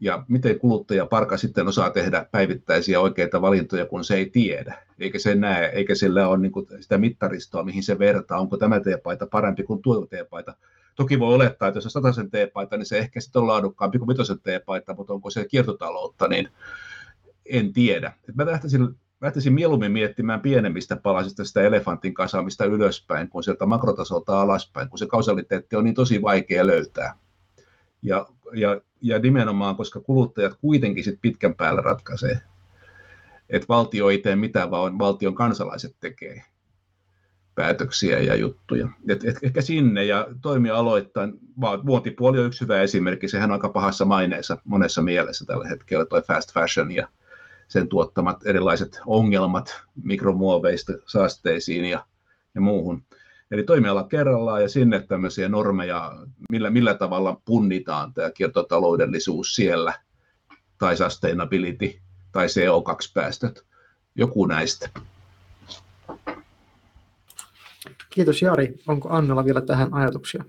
Ja miten kuluttaja parka sitten osaa tehdä päivittäisiä oikeita valintoja, kun se ei tiedä, eikä se näe, eikä sillä ole niin kuin sitä mittaristoa, mihin se vertaa, onko tämä teepaita parempi kuin tuo teepaita Toki voi olettaa, että jos on sataisen teepaita, niin se ehkä sitten on laadukkaampi kuin vitosen teepaita, mutta onko se kiertotaloutta, niin en tiedä. Et mä lähtisin, lähtisin mieluummin miettimään pienemmistä palasista sitä elefantin kasaamista ylöspäin, kuin sieltä makrotasolta alaspäin, kun se kausaliteetti on niin tosi vaikea löytää. Ja, ja, ja nimenomaan, koska kuluttajat kuitenkin sit pitkän päällä ratkaisee, että valtio ei tee mitään, vaan valtion kansalaiset tekee päätöksiä ja juttuja. Et, et, ehkä sinne ja toimialoittain, muotipuoli on yksi hyvä esimerkki, sehän on aika pahassa maineessa monessa mielessä tällä hetkellä, toi fast fashion ja sen tuottamat erilaiset ongelmat mikromuoveista saasteisiin ja, ja muuhun. Eli toimiala kerrallaan ja sinne tämmöisiä normeja, millä, millä tavalla punnitaan tämä kiertotaloudellisuus siellä, tai sustainability, tai CO2-päästöt, joku näistä. Kiitos Jari. Onko Annella vielä tähän ajatuksia?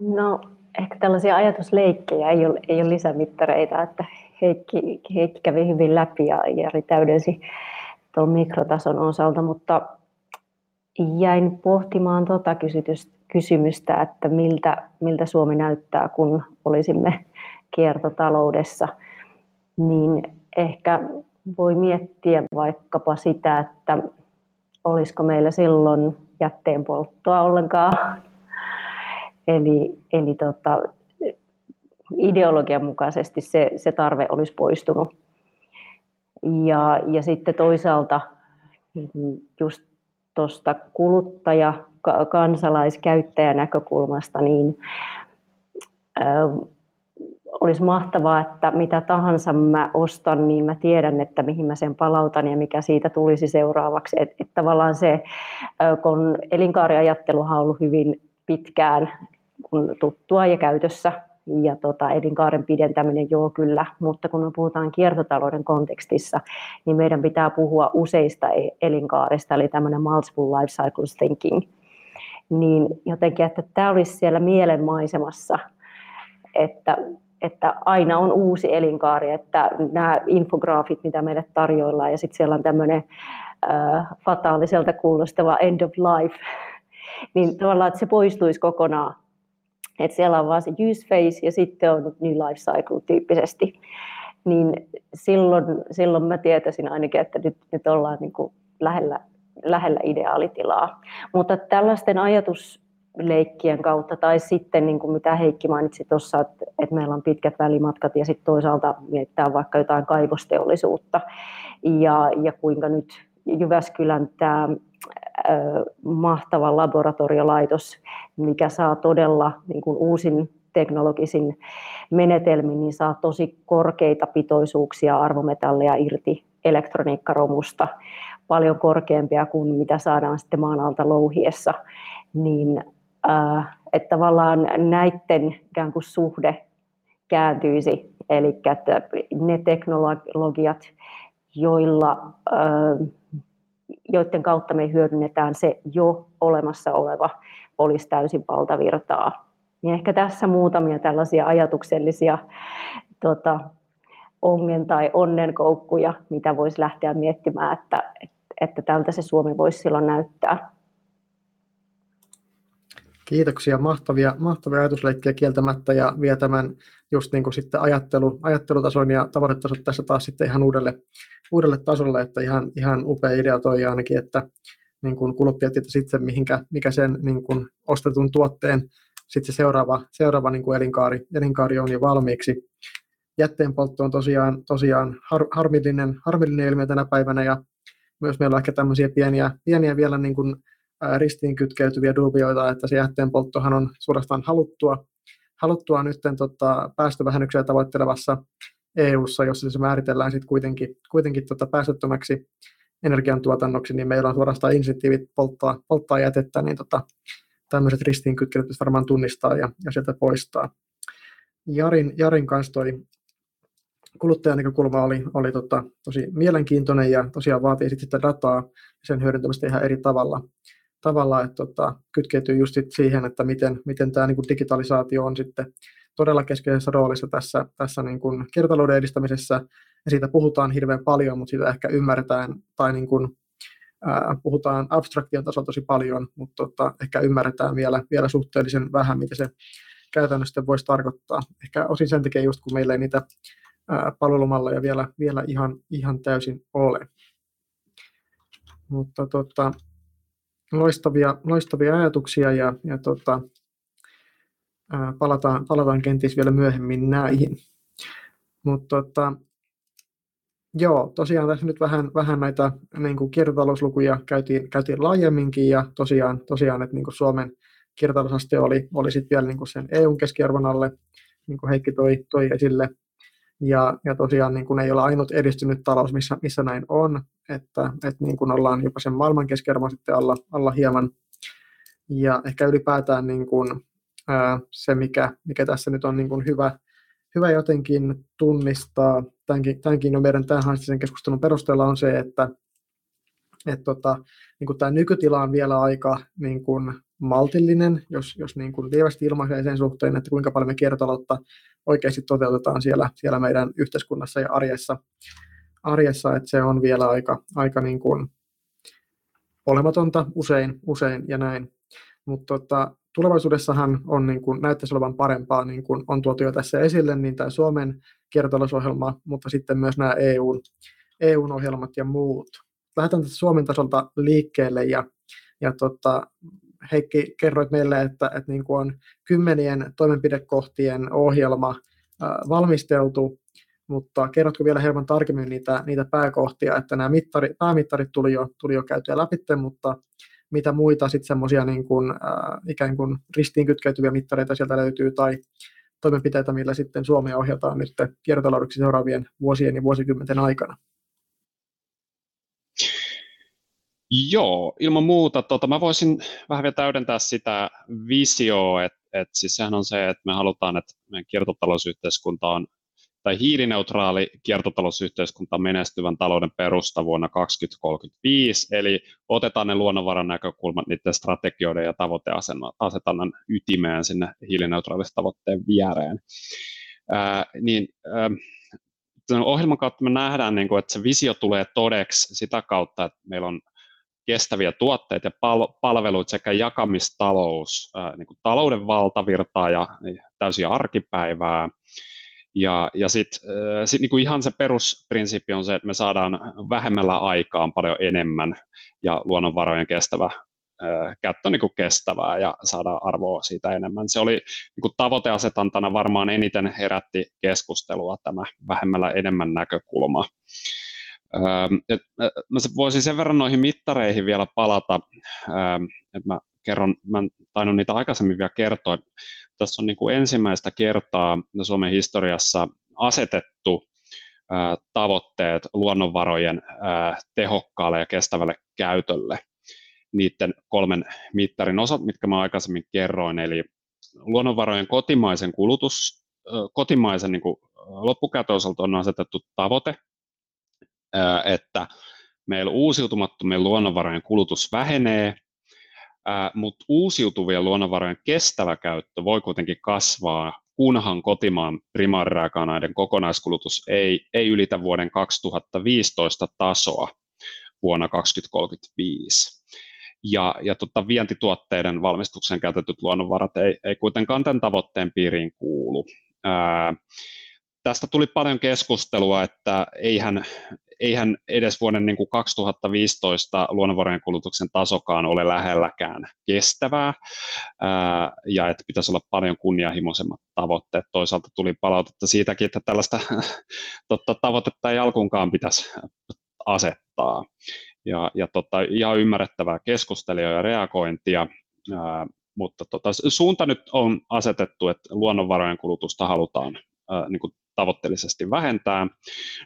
No, ehkä tällaisia ajatusleikkejä ei ole, ei ole lisämittareita, että Heikki, Heikki kävi hyvin läpi ja Jari täydensi tuon mikrotason osalta, mutta jäin pohtimaan tuota kysymystä, että miltä, miltä Suomi näyttää, kun olisimme kiertotaloudessa, niin ehkä voi miettiä vaikkapa sitä, että olisiko meillä silloin jätteenpolttoa ollenkaan. Eli, eli tota, ideologian mukaisesti se, se tarve olisi poistunut. Ja, ja sitten toisaalta just tuosta kuluttaja, kansalaiskäyttäjän näkökulmasta, niin olisi mahtavaa, että mitä tahansa mä ostan, niin mä tiedän, että mihin mä sen palautan ja mikä siitä tulisi seuraavaksi. Että et tavallaan se, kun elinkaariajatteluhan on ollut hyvin pitkään kun tuttua ja käytössä, ja tota, elinkaaren pidentäminen, joo kyllä, mutta kun me puhutaan kiertotalouden kontekstissa, niin meidän pitää puhua useista e-, elinkaarista, eli tämmöinen multiple life cycles thinking. Niin jotenkin, että tämä olisi siellä mielenmaisemassa, että että aina on uusi elinkaari, että nämä infograafit, mitä meille tarjoillaan, ja sitten siellä on tämmöinen äh, fataaliselta kuulostava end of life, *laughs* niin tavallaan, että se poistuisi kokonaan. Että siellä on vaan se use phase ja sitten on new life cycle tyyppisesti. Niin silloin, silloin mä tietäisin ainakin, että nyt, nyt ollaan niin kuin lähellä, lähellä ideaalitilaa. Mutta tällaisten ajatus, leikkien kautta, tai sitten niin kuin mitä Heikki mainitsi tuossa, että, että meillä on pitkät välimatkat ja sitten toisaalta miettää vaikka jotain kaivosteollisuutta ja, ja kuinka nyt Jyväskylän tämä mahtava laboratoriolaitos, mikä saa todella niin kuin uusin teknologisin menetelmin, niin saa tosi korkeita pitoisuuksia arvometalleja irti elektroniikkaromusta, paljon korkeampia kuin mitä saadaan sitten maan alta louhiessa, niin että tavallaan näiden ikään kuin suhde kääntyisi, eli että ne teknologiat, joilla, joiden kautta me hyödynnetään se jo olemassa oleva, olisi täysin valtavirtaa. Niin ehkä tässä muutamia tällaisia ajatuksellisia tota, ongen tai onnenkoukkuja, mitä voisi lähteä miettimään, että, että tältä se Suomi voisi silloin näyttää. Kiitoksia, mahtavia, mahtavia ajatusleikkejä kieltämättä ja vie tämän just niin kuin sitten ajattelu, ajattelutason ja tavoitetasot tässä taas sitten ihan uudelle, uudelle tasolle, että ihan, ihan upea idea toi ainakin, että niin kuin kuluttajat sitten mihinkä, mikä sen niin kuin ostetun tuotteen sitten se seuraava, seuraava niin kuin elinkaari, elinkaari on jo valmiiksi. Jätteenpoltto on tosiaan, tosiaan har, harmillinen, harmillinen ilmiö tänä päivänä ja myös meillä on ehkä tämmöisiä pieniä, pieniä vielä niin kuin ristiin kytkeytyviä dubioita, että se jätteenpolttohan on suorastaan haluttua, haluttua nyt tota, päästövähennyksiä tavoittelevassa EU-ssa, jossa se määritellään sitten kuitenkin, kuitenkin tota päästöttömäksi energiantuotannoksi, niin meillä on suorastaan insentiivit polttaa, polttaa jätettä, niin tota, tämmöiset ristiinkytkeytyt varmaan tunnistaa ja, ja sieltä poistaa. Jarin, Jarin kanssa toi kuluttajan näkökulma oli, oli tota, tosi mielenkiintoinen ja tosiaan vaatii sitten sitä dataa ja sen hyödyntämistä ihan eri tavalla tavalla, että tota, kytkeytyy just siihen, että miten, miten tämä niin digitalisaatio on sitten todella keskeisessä roolissa tässä, tässä niin kuin kiertotalouden edistämisessä, ja siitä puhutaan hirveän paljon, mutta siitä ehkä ymmärretään, tai niin kuin, ää, puhutaan abstraktion tasolla tosi paljon, mutta tota, ehkä ymmärretään vielä, vielä suhteellisen vähän, mitä se käytännössä voisi tarkoittaa. Ehkä osin sen takia just, kun meillä ei niitä palvelumalleja vielä, vielä ihan, ihan täysin ole. Mutta tota, loistavia, loistavia ajatuksia ja, ja tota, ää, palataan, palataan kenties vielä myöhemmin näihin. Mutta tota, joo, tosiaan tässä nyt vähän, vähän näitä niin kuin kiertotalouslukuja käytiin, käytiin laajemminkin ja tosiaan, tosiaan että niin kuin Suomen kiertotalousaste oli, oli sitten vielä niin kuin sen EUn keskiarvon alle, niin kuin Heikki toi, toi esille. Ja, ja tosiaan niin kuin ei ole ainut edistynyt talous, missä, missä näin on, että, että niin kuin ollaan jopa sen maailman keskiarvon sitten alla, alla hieman. Ja ehkä ylipäätään niin kuin, ää, se, mikä, mikä tässä nyt on niin kuin hyvä, hyvä jotenkin tunnistaa, tämänkin, tämänkin jo meidän tähän keskustelun perusteella on se, että, että tota, niin kuin tämä nykytila on vielä aika niin kuin maltillinen, jos, jos niin kuin lievästi ilmaisee sen suhteen, että kuinka paljon me kiertotaloutta oikeasti toteutetaan siellä, siellä meidän yhteiskunnassa ja arjessa, arjessa että se on vielä aika, aika niin kuin olematonta usein, usein ja näin. Mutta tota, tulevaisuudessahan on, niin kuin, näyttäisi olevan parempaa, niin kuin on tuotu jo tässä esille, niin tämä Suomen kiertotalousohjelma, mutta sitten myös nämä EUn, EUn ohjelmat ja muut. Lähdetään tästä Suomen tasolta liikkeelle ja, ja tota, Heikki, kerroit meille, että, että niin kuin on kymmenien toimenpidekohtien ohjelma valmisteltu, mutta kerrotko vielä hieman tarkemmin niitä, niitä pääkohtia, että nämä mittari, päämittarit tuli jo, tuli jo käytyä läpi, mutta mitä muita sitten semmoisia niin kuin, äh, ikään kuin ristiin kytkeytyviä mittareita sieltä löytyy tai toimenpiteitä, millä sitten Suomea ohjataan nyt kiertotaloudeksi seuraavien vuosien ja vuosikymmenten aikana? Joo, ilman muuta. Tota, mä voisin vähän vielä täydentää sitä visioa, että et siis sehän on se, että me halutaan, että meidän kiertotalousyhteiskunta on, tai hiilineutraali kiertotalousyhteiskunta menestyvän talouden perusta vuonna 2035, eli otetaan ne luonnonvaran näkökulmat niiden strategioiden ja tavoiteasetannan ytimeen sinne hiilineutraalista tavoitteen viereen. Ää, niin, ää, ohjelman kautta me nähdään, niin että se visio tulee todeksi sitä kautta, että meillä on kestäviä tuotteita ja pal- palveluita sekä jakamistalous, ää, niin kuin talouden valtavirtaa ja niin, täysin arkipäivää. Ja, ja sitten sit niin ihan se perusprinsiippi on se, että me saadaan vähemmällä aikaan paljon enemmän ja luonnonvarojen kestävä käyttö niin kuin kestävää ja saadaan arvoa siitä enemmän. Se oli niin kuin tavoiteasetantana varmaan eniten herätti keskustelua tämä vähemmällä enemmän näkökulma. Mä voisin sen verran noihin mittareihin vielä palata, että mä kerron, mä en tainnut niitä aikaisemmin vielä kertoa. Tässä on niin kuin ensimmäistä kertaa Suomen historiassa asetettu tavoitteet luonnonvarojen tehokkaalle ja kestävälle käytölle niiden kolmen mittarin osat, mitkä mä aikaisemmin kerroin, eli luonnonvarojen kotimaisen kulutus, kotimaisen niin loppukäytön osalta on asetettu tavoite että meillä uusiutumattomien luonnonvarojen kulutus vähenee, mutta uusiutuvien luonnonvarojen kestävä käyttö voi kuitenkin kasvaa, kunhan kotimaan primaariraaka-aineiden kokonaiskulutus ei, ei ylitä vuoden 2015 tasoa vuonna 2035. ja, ja tota, vientituotteiden valmistukseen käytetyt luonnonvarat ei, ei kuitenkaan tämän tavoitteen piiriin kuulu. Ää, tästä tuli paljon keskustelua, että eihän, eihän edes vuoden niin kuin 2015 luonnonvarojen kulutuksen tasokaan ole lähelläkään kestävää ää, ja että pitäisi olla paljon kunnianhimoisemmat tavoitteet. Toisaalta tuli palautetta siitäkin, että tällaista *laughs* totta, tavoitetta ei alkuunkaan pitäisi asettaa. Ja, ja tota, ihan ymmärrettävää keskustelua ja reagointia, ää, mutta tota, suunta nyt on asetettu, että luonnonvarojen kulutusta halutaan ää, niin kuin tavoitteellisesti vähentää.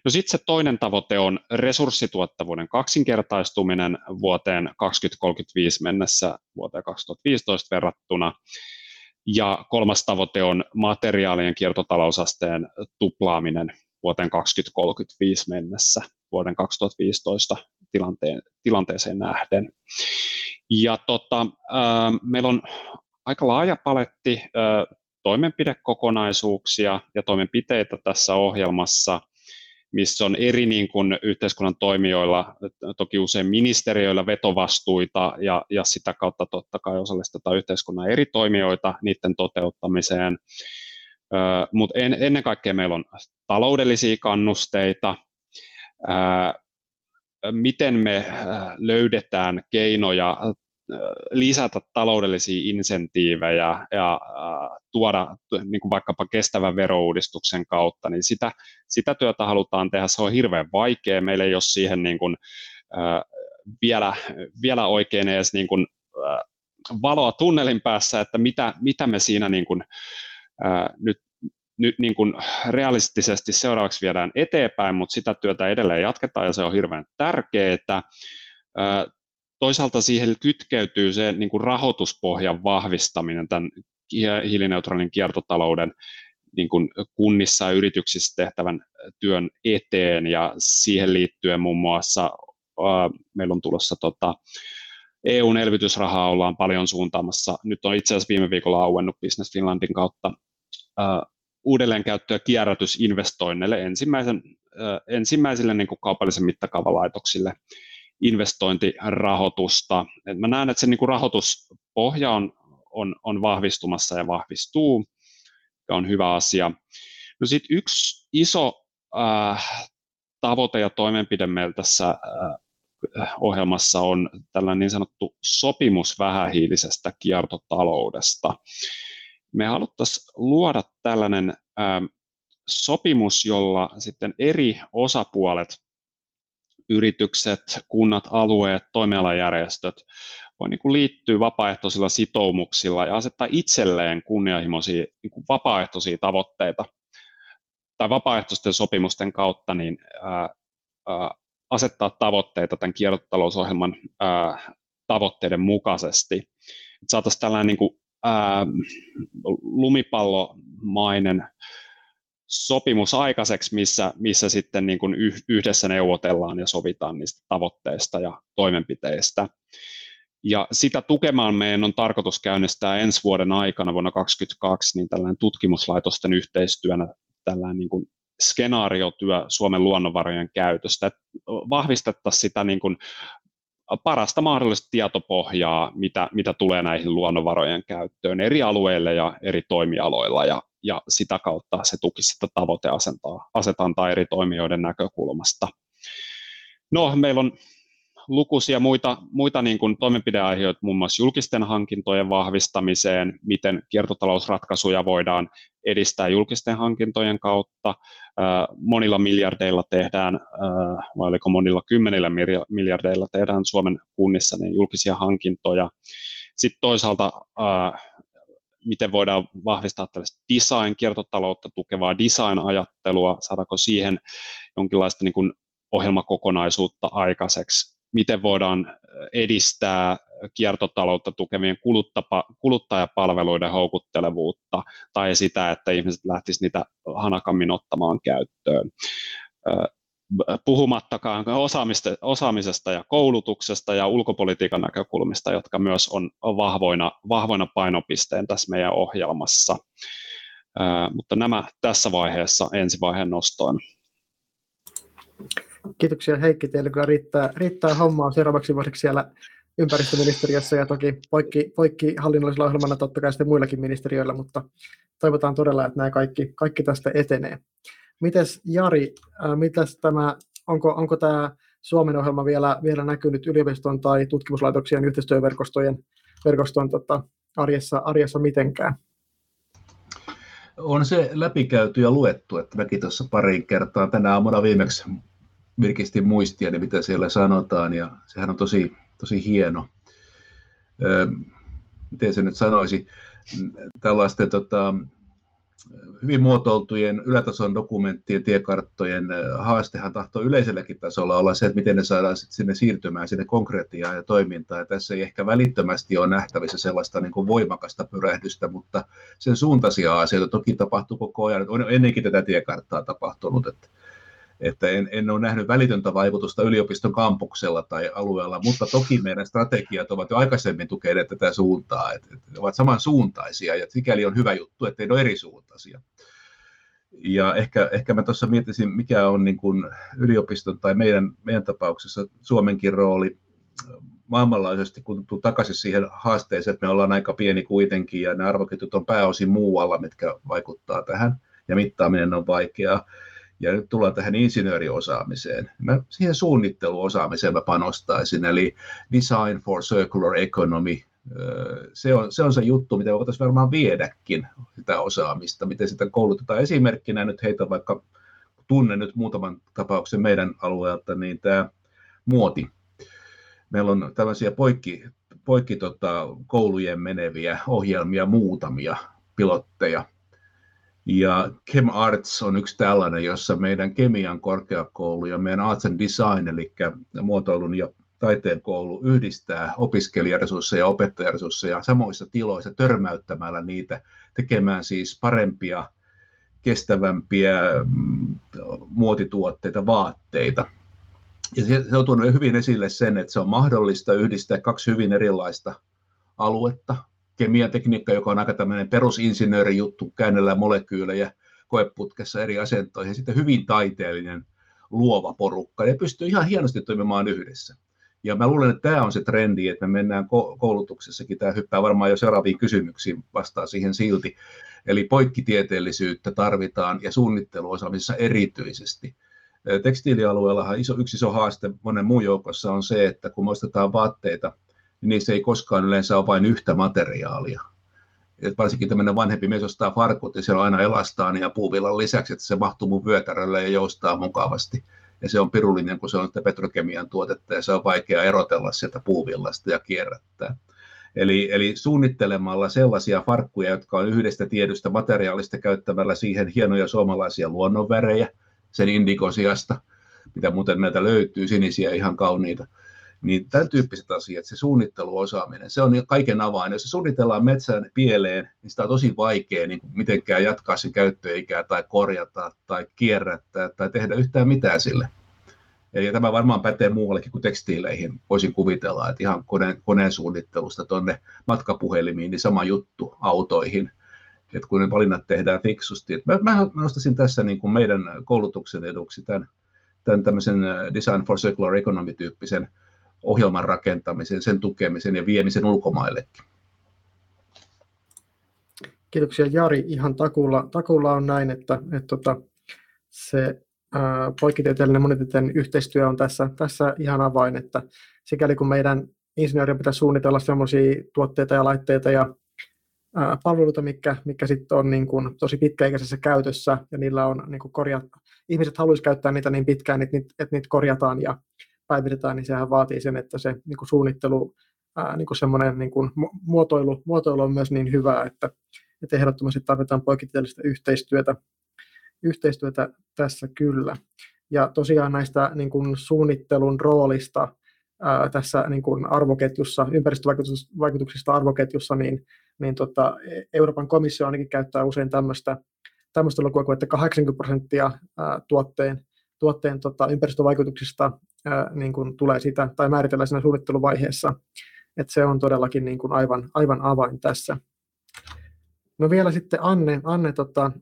No sitten se toinen tavoite on resurssituottavuuden kaksinkertaistuminen vuoteen 2035 mennessä vuoteen 2015 verrattuna. Ja kolmas tavoite on materiaalien kiertotalousasteen tuplaaminen vuoteen 2035 mennessä vuoden 2015 tilanteen, tilanteeseen nähden. Ja tota, äh, meillä on aika laaja paletti äh, toimenpidekokonaisuuksia ja toimenpiteitä tässä ohjelmassa, missä on eri niin kuin yhteiskunnan toimijoilla, toki usein ministeriöillä vetovastuita ja, ja sitä kautta totta kai osallistetaan yhteiskunnan eri toimijoita niiden toteuttamiseen. Mutta en, ennen kaikkea meillä on taloudellisia kannusteita, miten me löydetään keinoja lisätä taloudellisia insentiivejä ja tuoda niin kuin vaikkapa kestävän verouudistuksen kautta, niin sitä, sitä työtä halutaan tehdä. Se on hirveän vaikea. Meillä ei ole siihen niin kuin, vielä, vielä oikein edes niin kuin, valoa tunnelin päässä, että mitä, mitä me siinä niin kuin, nyt nyt niin kuin realistisesti seuraavaksi viedään eteenpäin, mutta sitä työtä edelleen jatketaan ja se on hirveän tärkeää. Toisaalta siihen kytkeytyy se niin kuin rahoituspohjan vahvistaminen tämän hiilineutraalin kiertotalouden niin kuin kunnissa ja yrityksissä tehtävän työn eteen ja siihen liittyen muun muassa äh, meillä on tulossa tota, EUn elvytysrahaa ollaan paljon suuntaamassa. Nyt on itse asiassa viime viikolla auennut Business Finlandin kautta äh, uudelleenkäyttö- ja kierrätysinvestoinneille ensimmäisen, äh, ensimmäisille niin kuin kaupallisen mittakaavalaitoksille investointirahoitusta. Et mä näen, että se niin rahoituspohja on, on, on vahvistumassa ja vahvistuu, ja on hyvä asia. No sitten yksi iso äh, tavoite ja toimenpide meillä tässä äh, ohjelmassa on tällainen niin sanottu sopimus vähähiilisestä kiertotaloudesta. Me haluttaisiin luoda tällainen äh, sopimus, jolla sitten eri osapuolet yritykset, kunnat, alueet, toimialajärjestöt voi niin kuin liittyä vapaaehtoisilla sitoumuksilla ja asettaa itselleen kunnianhimoisia niin kuin vapaaehtoisia tavoitteita tai vapaaehtoisten sopimusten kautta niin, ää, ää, asettaa tavoitteita tämän kiertotalousohjelman ää, tavoitteiden mukaisesti. Saataisiin tällainen niin kuin, ää, lumipallomainen sopimus aikaiseksi, missä, missä sitten niin kuin yhdessä neuvotellaan ja sovitaan niistä tavoitteista ja toimenpiteistä. Ja sitä tukemaan meidän on tarkoitus käynnistää ensi vuoden aikana vuonna 2022 niin tällainen tutkimuslaitosten yhteistyönä tällainen niin kuin skenaariotyö Suomen luonnonvarojen käytöstä, että vahvistettaisiin sitä niin kuin parasta mahdollista tietopohjaa, mitä, mitä tulee näihin luonnonvarojen käyttöön eri alueille ja eri toimialoilla, ja ja sitä kautta se tukisi sitä tavoiteasetantaa eri toimijoiden näkökulmasta. No, meillä on lukuisia muita, muita niin kuin toimenpideaiheita, muun muassa julkisten hankintojen vahvistamiseen, miten kiertotalousratkaisuja voidaan edistää julkisten hankintojen kautta. Monilla miljardeilla tehdään, vai oliko monilla kymmenillä miljardeilla tehdään Suomen kunnissa niin julkisia hankintoja. Sitten toisaalta miten voidaan vahvistaa tällaista design-kiertotaloutta tukevaa design-ajattelua, saadaanko siihen jonkinlaista niin kuin ohjelmakokonaisuutta aikaiseksi, miten voidaan edistää kiertotaloutta tukevien kuluttajapalveluiden houkuttelevuutta tai sitä, että ihmiset lähtisivät niitä hanakammin ottamaan käyttöön puhumattakaan osaamisesta ja koulutuksesta ja ulkopolitiikan näkökulmista, jotka myös on vahvoina, vahvoina painopisteen tässä meidän ohjelmassa. mutta nämä tässä vaiheessa ensivaiheen nostoon. Kiitoksia Heikki, teillä kyllä riittää, riittää hommaa seuraavaksi vuodeksi siellä ympäristöministeriössä ja toki poikki, poikki hallinnollisella ohjelmana totta kai sitten muillakin ministeriöillä, mutta toivotaan todella, että nämä kaikki, kaikki tästä etenee. Mites Jari, äh, mitäs tämä, onko, onko tämä Suomen ohjelma vielä, vielä näkynyt yliopiston tai tutkimuslaitoksien yhteistyöverkostojen verkoston tota, arjessa, arjessa mitenkään? On se läpikäyty ja luettu, että mäkin tuossa pariin kertaa tänä aamuna viimeksi virkistin muistia, niin mitä siellä sanotaan, ja sehän on tosi, tosi hieno. Öö, miten se nyt sanoisi, tällaisten tota, hyvin muotoiltujen ylätason dokumenttien, tiekarttojen haastehan tahtoo yleiselläkin tasolla olla se, että miten ne saadaan sitten sinne siirtymään sinne konkretiaan ja toimintaan. Ja tässä ei ehkä välittömästi ole nähtävissä sellaista niin kuin voimakasta pyrähdystä, mutta sen suuntaisia asioita toki tapahtuu koko ajan. On ennenkin tätä tiekarttaa tapahtunut, että että en, en ole nähnyt välitöntä vaikutusta yliopiston kampuksella tai alueella, mutta toki meidän strategiat ovat jo aikaisemmin tukeneet tätä suuntaa, että, että ovat samansuuntaisia ja sikäli on hyvä juttu, että ne ole eri suuntaisia. Ja ehkä, ehkä mä tuossa miettisin, mikä on niin kuin yliopiston tai meidän, meidän tapauksessa Suomenkin rooli maailmanlaajuisesti, kun tuu takaisin siihen haasteeseen, että me ollaan aika pieni kuitenkin ja nämä arvoketjut on pääosin muualla, mitkä vaikuttaa tähän ja mittaaminen on vaikeaa ja nyt tullaan tähän insinööriosaamiseen. Mä siihen suunnitteluosaamiseen mä panostaisin, eli Design for Circular Economy. Se on, se on se juttu, mitä voitaisiin varmaan viedäkin, sitä osaamista, miten sitä koulutetaan. Esimerkkinä nyt heitä vaikka, tunnen nyt muutaman tapauksen meidän alueelta, niin tämä muoti. Meillä on tällaisia poikki, poikki tota, koulujen meneviä ohjelmia, muutamia pilotteja, ja Chem Arts on yksi tällainen, jossa meidän kemian korkeakoulu ja meidän Arts and Design, eli muotoilun ja taiteen koulu, yhdistää opiskelijaresursseja ja opettajaresursseja samoissa tiloissa törmäyttämällä niitä, tekemään siis parempia, kestävämpiä mm, muotituotteita, vaatteita. Ja se on tuonut hyvin esille sen, että se on mahdollista yhdistää kaksi hyvin erilaista aluetta, kemiatekniikka, joka on aika tämmöinen perusinsinöörijuttu, käännellään molekyylejä koeputkessa eri asentoihin, ja sitten hyvin taiteellinen luova porukka, ja pystyy ihan hienosti toimimaan yhdessä. Ja mä luulen, että tämä on se trendi, että me mennään koulutuksessakin, tämä hyppää varmaan jo seuraaviin kysymyksiin, vastaa siihen silti. Eli poikkitieteellisyyttä tarvitaan ja suunnitteluosaamisessa erityisesti. Tekstiilialueellahan iso, yksi iso haaste monen muun joukossa on se, että kun me ostetaan vaatteita niin niissä ei koskaan yleensä ole vain yhtä materiaalia. Et varsinkin tämmöinen vanhempi mies ostaa farkut ja siellä on aina elastaan ja puuvillan lisäksi, että se mahtuu mun vyötärölle ja joustaa mukavasti. Ja se on pirullinen, kun se on petrokemian tuotetta ja se on vaikea erotella sieltä puuvillasta ja kierrättää. Eli, eli suunnittelemalla sellaisia farkkuja, jotka on yhdestä tiedystä materiaalista käyttämällä siihen hienoja suomalaisia luonnonvärejä, sen indikosiasta, mitä muuten näitä löytyy, sinisiä ihan kauniita, niin tämän tyyppiset asiat, se suunnitteluosaaminen, se on kaiken avain. Jos se suunnitellaan metsän pieleen, niin sitä on tosi vaikea niin mitenkään jatkaa sen käyttöikää tai korjata tai kierrättää tai tehdä yhtään mitään sille. Eli tämä varmaan pätee muuallekin kuin tekstiileihin. Voisin kuvitella, että ihan koneen, koneen suunnittelusta tuonne matkapuhelimiin, niin sama juttu autoihin. Että kun ne valinnat tehdään fiksusti. Mä, mä nostaisin tässä niin kuin meidän koulutuksen eduksi tämän, tämän tämmöisen Design for Circular Economy-tyyppisen ohjelman rakentamisen, sen tukemisen ja viemisen ulkomaillekin. Kiitoksia Jari. Ihan takulla, takulla on näin, että, että tota, se ää, poikkitieteellinen monitieteellinen yhteistyö on tässä, tässä ihan avain, että sikäli kun meidän insinöörien pitäisi suunnitella sellaisia tuotteita ja laitteita ja ää, palveluita, mikä, mikä sitten on niin kuin tosi pitkäikäisessä käytössä ja niillä on niin kuin korjat, ihmiset haluaisivat käyttää niitä niin pitkään, että että niitä korjataan ja päivitetään, niin sehän vaatii sen, että se niin kuin suunnittelu, ää, niin kuin semmoinen niin kuin muotoilu, muotoilu on myös niin hyvää, että, että ehdottomasti tarvitaan poikitieteellistä yhteistyötä, yhteistyötä tässä kyllä. Ja tosiaan näistä niin kuin suunnittelun roolista ää, tässä niin kuin arvoketjussa, ympäristövaikutuksista arvoketjussa, niin, niin tota, Euroopan komissio ainakin käyttää usein tämmöistä, tämmöistä lukua että 80 prosenttia ää, tuotteen, tuotteen tota, ympäristövaikutuksista ää, niin kuin tulee sitä, tai määritellään siinä suunnitteluvaiheessa. Että se on todellakin niin kuin aivan, aivan avain tässä. No vielä sitten Anne, Anne tota,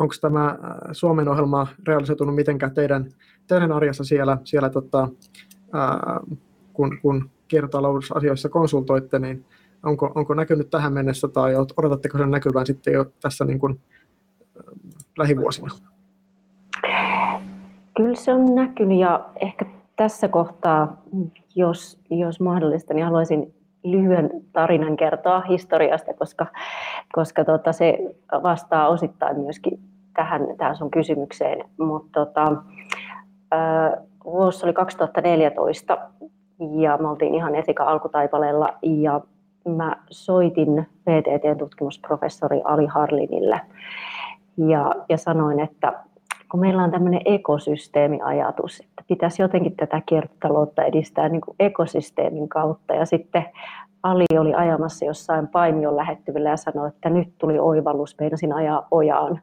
onko tämä Suomen ohjelma realisoitunut mitenkään teidän, teidän arjessa siellä, siellä tota, ää, kun, kun kiertotalousasioissa konsultoitte, niin onko, onko näkynyt tähän mennessä tai odotatteko sen näkyvän sitten jo tässä niin kuin, lähivuosina? Kyllä se on näkynyt ja ehkä tässä kohtaa, jos, jos mahdollista, niin haluaisin lyhyen tarinan kertoa historiasta, koska, koska tota, se vastaa osittain myöskin tähän, tähän sun kysymykseen. Mutta tota, vuosi oli 2014 ja me oltiin ihan Etika alkutaipaleella ja mä soitin PTT-tutkimusprofessori Ali Harlinille ja, ja sanoin, että kun meillä on tämmöinen ekosysteemiajatus, että pitäisi jotenkin tätä kiertotaloutta edistää niin kuin ekosysteemin kautta. Ja sitten Ali oli ajamassa jossain Paimion lähettyvillä ja sanoi, että nyt tuli oivallus, meinasin ajaa ojaan.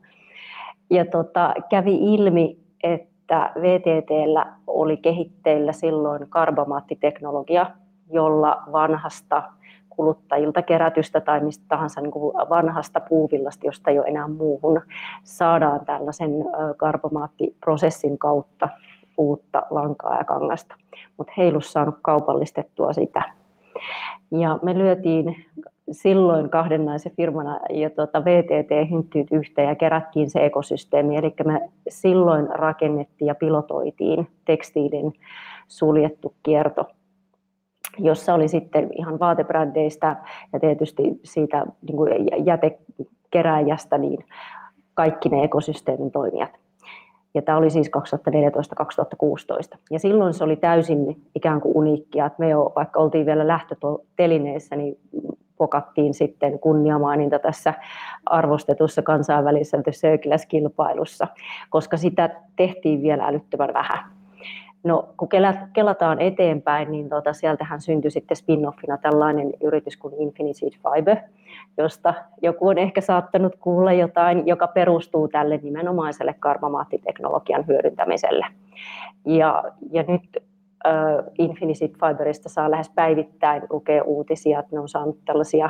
Ja tota, kävi ilmi, että VTTllä oli kehitteillä silloin karbomaattiteknologia, jolla vanhasta kuluttajilta kerätystä tai mistä tahansa niin kuin vanhasta puuvillasta, josta ei ole enää muuhun, saadaan tällaisen karbomaattiprosessin kautta uutta lankaa ja kangasta. Mutta he saanut kaupallistettua sitä. Ja me lyötiin silloin kahden naisen firmana ja tuota VTT hynttyyt yhteen ja kerättiin se ekosysteemi. Eli me silloin rakennettiin ja pilotoitiin tekstiilin suljettu kierto jossa oli sitten ihan vaatebrändeistä ja tietysti siitä niin kuin jätekeräjästä niin kaikki ne ekosysteemin toimijat. Ja tämä oli siis 2014-2016. Ja silloin se oli täysin ikään kuin uniikkia, että me jo, vaikka oltiin vielä lähtötelineissä, niin pokattiin sitten kunniamaininta tässä arvostetussa kansainvälisessä Circulus-kilpailussa, koska sitä tehtiin vielä älyttömän vähän. No, kun kelataan eteenpäin, niin tuota, sieltähän syntyi sitten spin-offina tällainen yritys kuin Infinity Fiber, josta joku on ehkä saattanut kuulla jotain, joka perustuu tälle nimenomaiselle karbomaattiteknologian hyödyntämiselle. Ja, ja nyt äh, Infinity Fiberista saa lähes päivittäin lukea uutisia, että ne on saanut tällaisia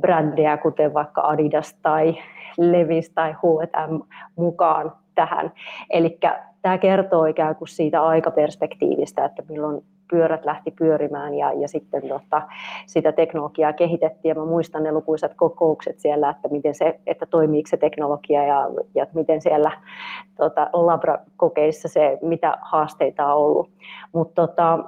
brändejä, kuten vaikka Adidas tai Levis tai H&M mukaan tähän. Eli tämä kertoo ikään kuin siitä aikaperspektiivistä, että milloin pyörät lähti pyörimään ja, ja sitten tota, sitä teknologiaa kehitettiin. Ja mä muistan ne lukuisat kokoukset siellä, että, miten se, että toimiiko se teknologia ja, ja miten siellä tota, labrakokeissa se, mitä haasteita on ollut. Mutta tota,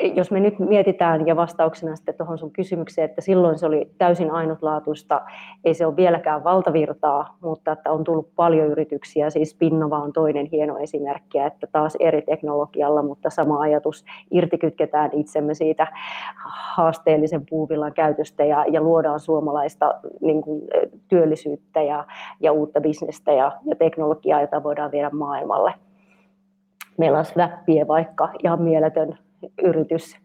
jos me nyt mietitään ja vastauksena sitten tuohon sun kysymykseen, että silloin se oli täysin ainutlaatuista, ei se ole vieläkään valtavirtaa, mutta että on tullut paljon yrityksiä, siis Pinnova on toinen hieno esimerkki, että taas eri teknologialla, mutta sama ajatus, irtikytketään itsemme siitä haasteellisen puuvillan käytöstä ja, ja luodaan suomalaista niin kuin, työllisyyttä ja, ja uutta bisnestä ja, ja teknologiaa, jota voidaan viedä maailmalle. Meillä on Swappie vaikka ihan mieletön yritys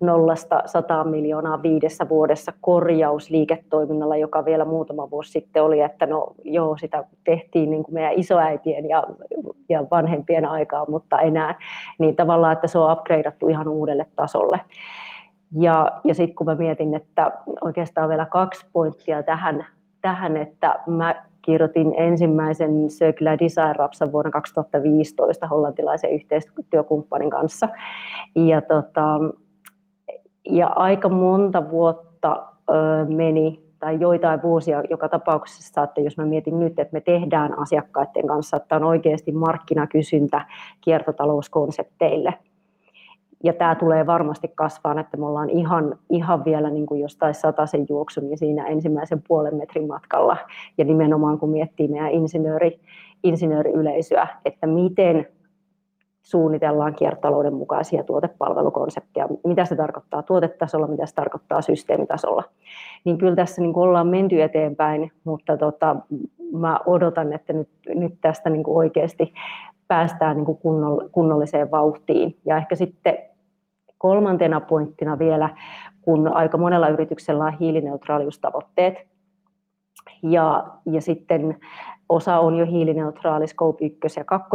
nollasta 100 miljoonaa viidessä vuodessa korjausliiketoiminnalla, joka vielä muutama vuosi sitten oli, että no joo, sitä tehtiin niin kuin meidän isoäitien ja, ja vanhempien aikaa, mutta enää, niin tavallaan, että se on upgradeattu ihan uudelle tasolle. Ja, ja sitten kun mä mietin, että oikeastaan vielä kaksi pointtia tähän, tähän että mä kirjoitin ensimmäisen Circular Design Rapsan vuonna 2015 hollantilaisen yhteistyökumppanin kanssa. Ja, tota, ja aika monta vuotta ö, meni tai joitain vuosia joka tapauksessa, että jos mä mietin nyt, että me tehdään asiakkaiden kanssa, että on oikeasti markkinakysyntä kiertotalouskonsepteille – ja tämä tulee varmasti kasvaa, että me ollaan ihan, ihan vielä niin kuin jostain sataisen juoksu, niin siinä ensimmäisen puolen metrin matkalla. Ja nimenomaan kun miettii meidän insinööri, insinööriyleisöä, että miten suunnitellaan kiertotalouden mukaisia tuotepalvelukonsepteja, mitä se tarkoittaa tuotetasolla, mitä se tarkoittaa systeemitasolla. Niin kyllä tässä niin kuin ollaan menty eteenpäin, mutta tota, mä odotan, että nyt, nyt tästä niin kuin oikeasti päästään niin kuin kunnolliseen vauhtiin. Ja ehkä sitten kolmantena pointtina vielä, kun aika monella yrityksellä on hiilineutraaliustavoitteet, ja, ja sitten osa on jo hiilineutraali Scope 1 ja 2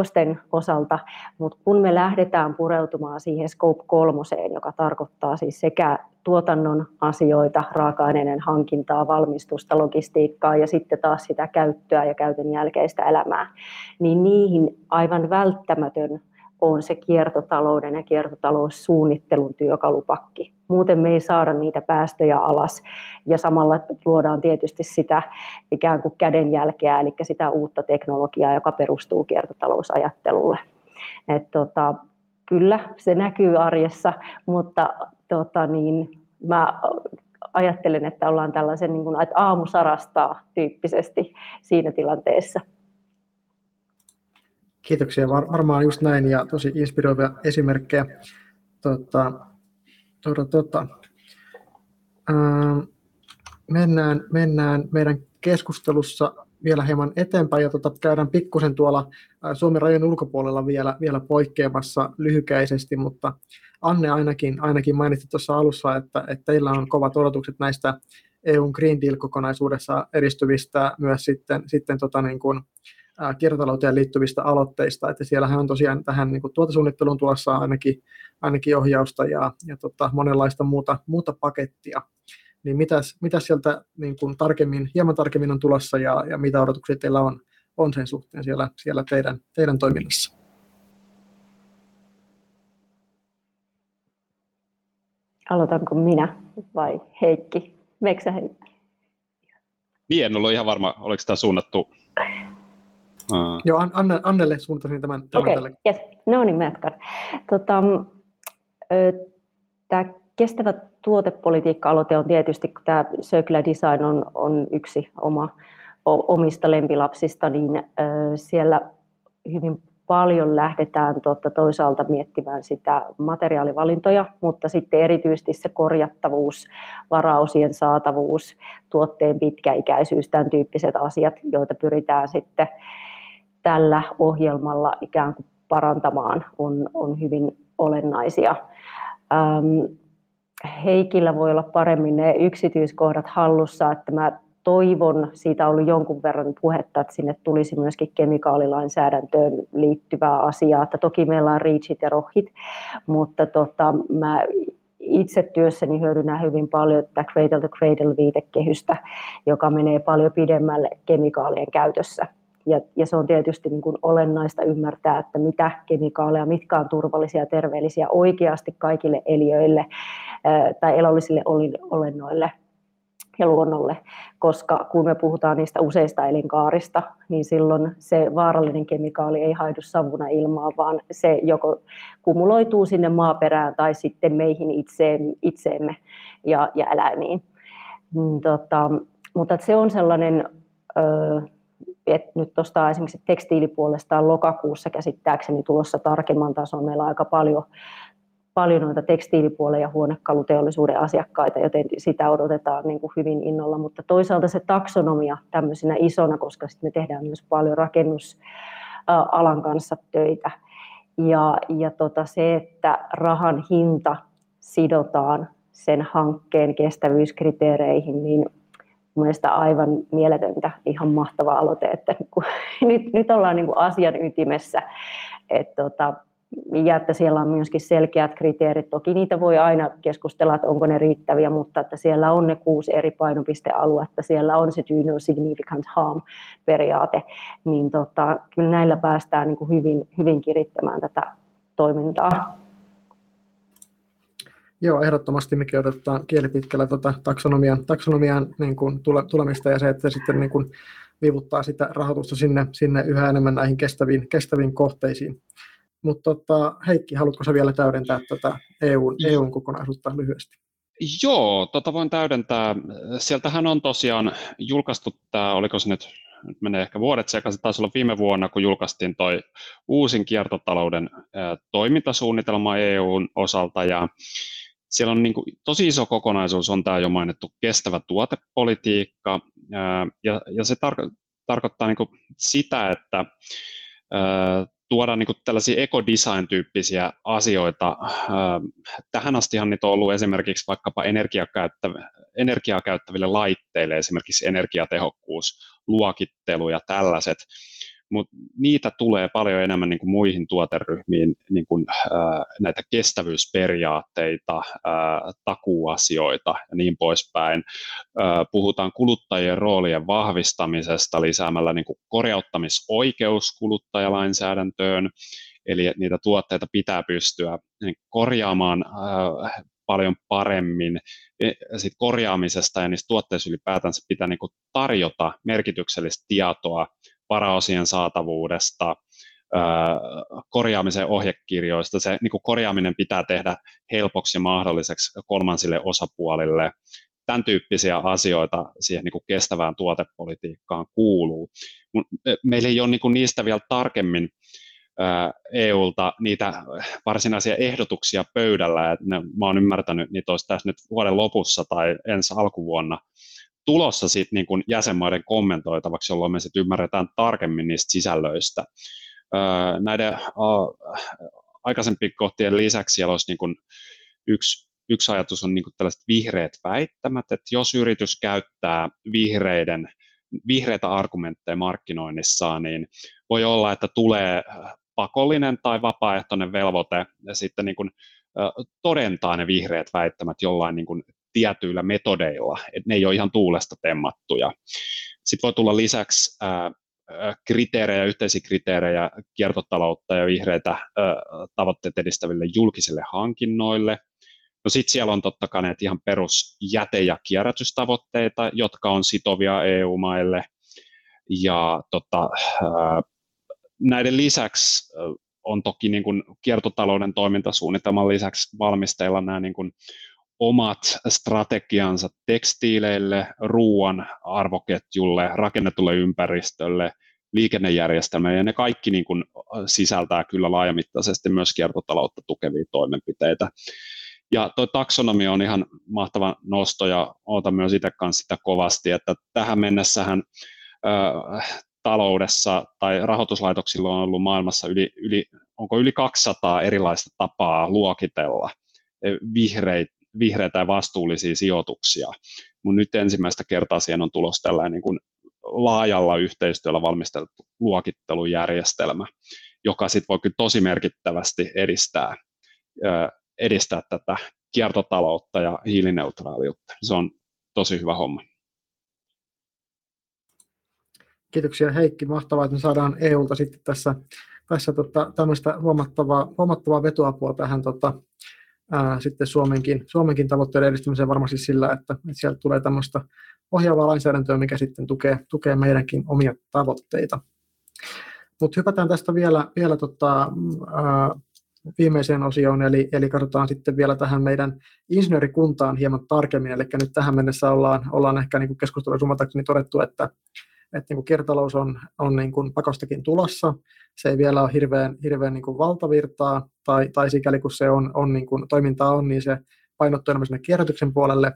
osalta, mutta kun me lähdetään pureutumaan siihen Scope 3, joka tarkoittaa siis sekä tuotannon asioita, raaka-aineiden hankintaa, valmistusta, logistiikkaa ja sitten taas sitä käyttöä ja käytön jälkeistä elämää, niin niihin aivan välttämätön on se kiertotalouden ja kiertotaloussuunnittelun työkalupakki. Muuten me ei saada niitä päästöjä alas ja samalla luodaan tietysti sitä ikään kuin kädenjälkeä, eli sitä uutta teknologiaa, joka perustuu kiertotalousajattelulle. Et tota, kyllä se näkyy arjessa, mutta tota niin, mä ajattelen, että ollaan tällaisen niin kuin, että aamu sarastaa tyyppisesti siinä tilanteessa. Kiitoksia, Var- varmaan just näin ja tosi inspiroivia esimerkkejä. Tota, tota, tota. Ää, mennään, mennään meidän keskustelussa vielä hieman eteenpäin ja tota, käydään pikkusen tuolla Suomen rajojen ulkopuolella vielä, vielä poikkeamassa lyhykäisesti, mutta Anne ainakin, ainakin mainitsi tuossa alussa, että, että teillä on kovat odotukset näistä EUn Green Deal-kokonaisuudessa edistyvistä myös sitten, sitten tota niin kuin, kiertotalouteen liittyvistä aloitteista, että siellähän on tosiaan tähän niin kuin tuotesuunnitteluun tulossa ainakin, ainakin ohjausta ja, ja tota, monenlaista muuta, muuta pakettia. Niin mitäs, mitäs sieltä niin kuin tarkemmin, hieman tarkemmin on tulossa ja, ja mitä odotuksia teillä on, on sen suhteen siellä, siellä teidän, teidän toiminnassa? Aloitanko minä vai Heikki? Meksä Heikki? Niin, en ollut ihan varma, oliko tämä suunnattu Uh. Joo, Anne, Annelle suuntasin tämän, tämän okay, yes. No niin, mä jatkan. Tota, tämä kestävä tuotepolitiikka-aloite on tietysti, kun tämä Circular Design on, on yksi oma, omista lempilapsista, niin siellä hyvin paljon lähdetään tuota, toisaalta miettimään sitä materiaalivalintoja, mutta sitten erityisesti se korjattavuus, varausien saatavuus, tuotteen pitkäikäisyys, tämän tyyppiset asiat, joita pyritään sitten tällä ohjelmalla ikään kuin parantamaan, on, on hyvin olennaisia. Ähm, Heikillä voi olla paremmin ne yksityiskohdat hallussa, että mä toivon, siitä on ollut jonkun verran puhetta, että sinne tulisi myöskin kemikaalilainsäädäntöön liittyvää asiaa, että toki meillä on REACHit ja ROHit, mutta tota, mä itse työssäni hyödynnän hyvin paljon tätä Cradle to Cradle viitekehystä, joka menee paljon pidemmälle kemikaalien käytössä. Ja, ja se on tietysti niin kuin olennaista ymmärtää, että mitä kemikaaleja, mitkä on turvallisia ja terveellisiä oikeasti kaikille eliöille tai elollisille olennoille ja luonnolle, koska kun me puhutaan niistä useista elinkaarista, niin silloin se vaarallinen kemikaali ei haidu savuna ilmaan, vaan se joko kumuloituu sinne maaperään tai sitten meihin itseen, itseemme ja, ja eläimiin. Mm, tota, mutta se on sellainen, että nyt tuosta esimerkiksi tekstiilipuolesta lokakuussa käsittääkseni tulossa tarkemman tason. Meillä on aika paljon paljon noita tekstiilipuolen ja huonekaluteollisuuden asiakkaita, joten sitä odotetaan niin kuin hyvin innolla, mutta toisaalta se taksonomia tämmöisenä isona, koska sitten me tehdään myös paljon rakennusalan kanssa töitä. Ja, ja tota se, että rahan hinta sidotaan sen hankkeen kestävyyskriteereihin, niin mielestäni aivan mieletöntä, ihan mahtava aloite, että *laughs* nyt, nyt ollaan niin kuin asian ytimessä. Että tota, ja että siellä on myöskin selkeät kriteerit. Toki niitä voi aina keskustella, että onko ne riittäviä, mutta että siellä on ne kuusi eri painopistealuetta, siellä on se do no significant harm periaate, niin tota, kyllä näillä päästään niin kuin hyvin, hyvin kirittämään tätä toimintaa. Joo, ehdottomasti mekin odotetaan kielipitkällä tuota taksonomian, taksonomian niin kuin tule, tulemista ja se, että sitten niin kuin vivuttaa sitä rahoitusta sinne, sinne yhä enemmän näihin kestäviin, kestäviin kohteisiin. Mutta tota, Heikki, haluatko sä vielä täydentää tätä EUn, EUn kokonaisuutta lyhyesti? Joo, tota voin täydentää. Sieltähän on tosiaan julkaistu tämä, oliko se nyt, nyt menee ehkä vuodet sekaisin, taisi olla viime vuonna, kun julkaistiin toi uusin kiertotalouden toimintasuunnitelma EUn osalta, ja siellä on niin kuin, tosi iso kokonaisuus, on tämä jo mainittu kestävä tuotepolitiikka, ja, ja se tar- tarkoittaa niin kuin sitä, että tuoda niin kuin tällaisia ekodesign-tyyppisiä asioita. Tähän astihan niitä on ollut esimerkiksi vaikkapa energiaa käyttäville laitteille, esimerkiksi energiatehokkuus, luokittelu ja tällaiset mutta niitä tulee paljon enemmän niin kuin muihin tuoteryhmiin niin kuin, ää, näitä kestävyysperiaatteita, ää, takuasioita ja niin poispäin. Ää, puhutaan kuluttajien roolien vahvistamisesta lisäämällä niin kuin korjauttamisoikeus kuluttajalainsäädäntöön, eli niitä tuotteita pitää pystyä niin korjaamaan paljon paremmin. E, sit korjaamisesta ja niistä tuotteista ylipäätänsä pitää niin tarjota merkityksellistä tietoa varaosien saatavuudesta, korjaamisen ohjekirjoista. Se niin korjaaminen pitää tehdä helpoksi mahdolliseksi kolmansille osapuolille. Tämän tyyppisiä asioita siihen niin kestävään tuotepolitiikkaan kuuluu. Meillä ei ole niin niistä vielä tarkemmin EUlta niitä varsinaisia ehdotuksia pöydällä. että ne, mä olen ymmärtänyt, niitä olisi tässä nyt vuoden lopussa tai ensi alkuvuonna tulossa sit niin kuin jäsenmaiden kommentoitavaksi, jolloin me sitten ymmärretään tarkemmin niistä sisällöistä. Näiden aikaisempien kohtien lisäksi siellä olisi niin kuin yksi, yksi ajatus on niin kuin tällaiset vihreät väittämät, että jos yritys käyttää vihreiden, vihreitä argumentteja markkinoinnissaan, niin voi olla, että tulee pakollinen tai vapaaehtoinen velvoite ja sitten niin kuin, todentaa ne vihreät väittämät jollain niin kuin tietyillä metodeilla, että ne ei ole ihan tuulesta temmattuja. Sitten voi tulla lisäksi ää, kriteerejä, yhteisiä kriteerejä kiertotaloutta ja vihreitä ää, tavoitteet edistäville julkisille hankinnoille. No sitten siellä on totta kai näitä ihan perus jäte- ja kierrätystavoitteita, jotka on sitovia EU-maille. Ja tota, ää, näiden lisäksi on toki niin kuin kiertotalouden toimintasuunnitelman lisäksi valmisteilla nämä niin kuin omat strategiansa tekstiileille, ruoan arvoketjulle, rakennetulle ympäristölle, liikennejärjestelmälle, ja ne kaikki niin kuin sisältää kyllä laajamittaisesti myös kiertotaloutta tukevia toimenpiteitä. Ja tuo taksonomia on ihan mahtava nosto, ja odotan myös itse kanssa sitä kovasti, että tähän mennessähän taloudessa tai rahoituslaitoksilla on ollut maailmassa yli, yli, onko yli 200 erilaista tapaa luokitella e, vihreitä, vihreitä ja vastuullisia sijoituksia. Mutta nyt ensimmäistä kertaa siihen on tulossa tällainen niin kuin laajalla yhteistyöllä valmisteltu luokittelujärjestelmä, joka sitten voi kyllä tosi merkittävästi edistää, edistää tätä kiertotaloutta ja hiilineutraaliutta. Se on tosi hyvä homma. Kiitoksia Heikki, mahtavaa, että me saadaan EUlta sitten tässä, tässä tota, tämmöistä huomattavaa, huomattavaa vetoapua tähän tota, ää, sitten Suomenkin, Suomenkin tavoitteiden edistämiseen varmasti sillä, että, että sieltä tulee tämmöistä ohjaavaa lainsäädäntöä, mikä sitten tukee, tukee meidänkin omia tavoitteita. Mutta hypätään tästä vielä, vielä tota, ää, viimeiseen osioon, eli, eli katsotaan sitten vielä tähän meidän insinöörikuntaan hieman tarkemmin, eli nyt tähän mennessä ollaan, ollaan ehkä niin keskustelussa todettu, että että niin kuin kiertotalous on, on niin kuin pakostakin tulossa. Se ei vielä ole hirveän, hirveän niin kuin valtavirtaa, tai, tai sikäli kun se on, on niin kuin, toimintaa on, niin se painottuu enemmän sinne kierrätyksen puolelle,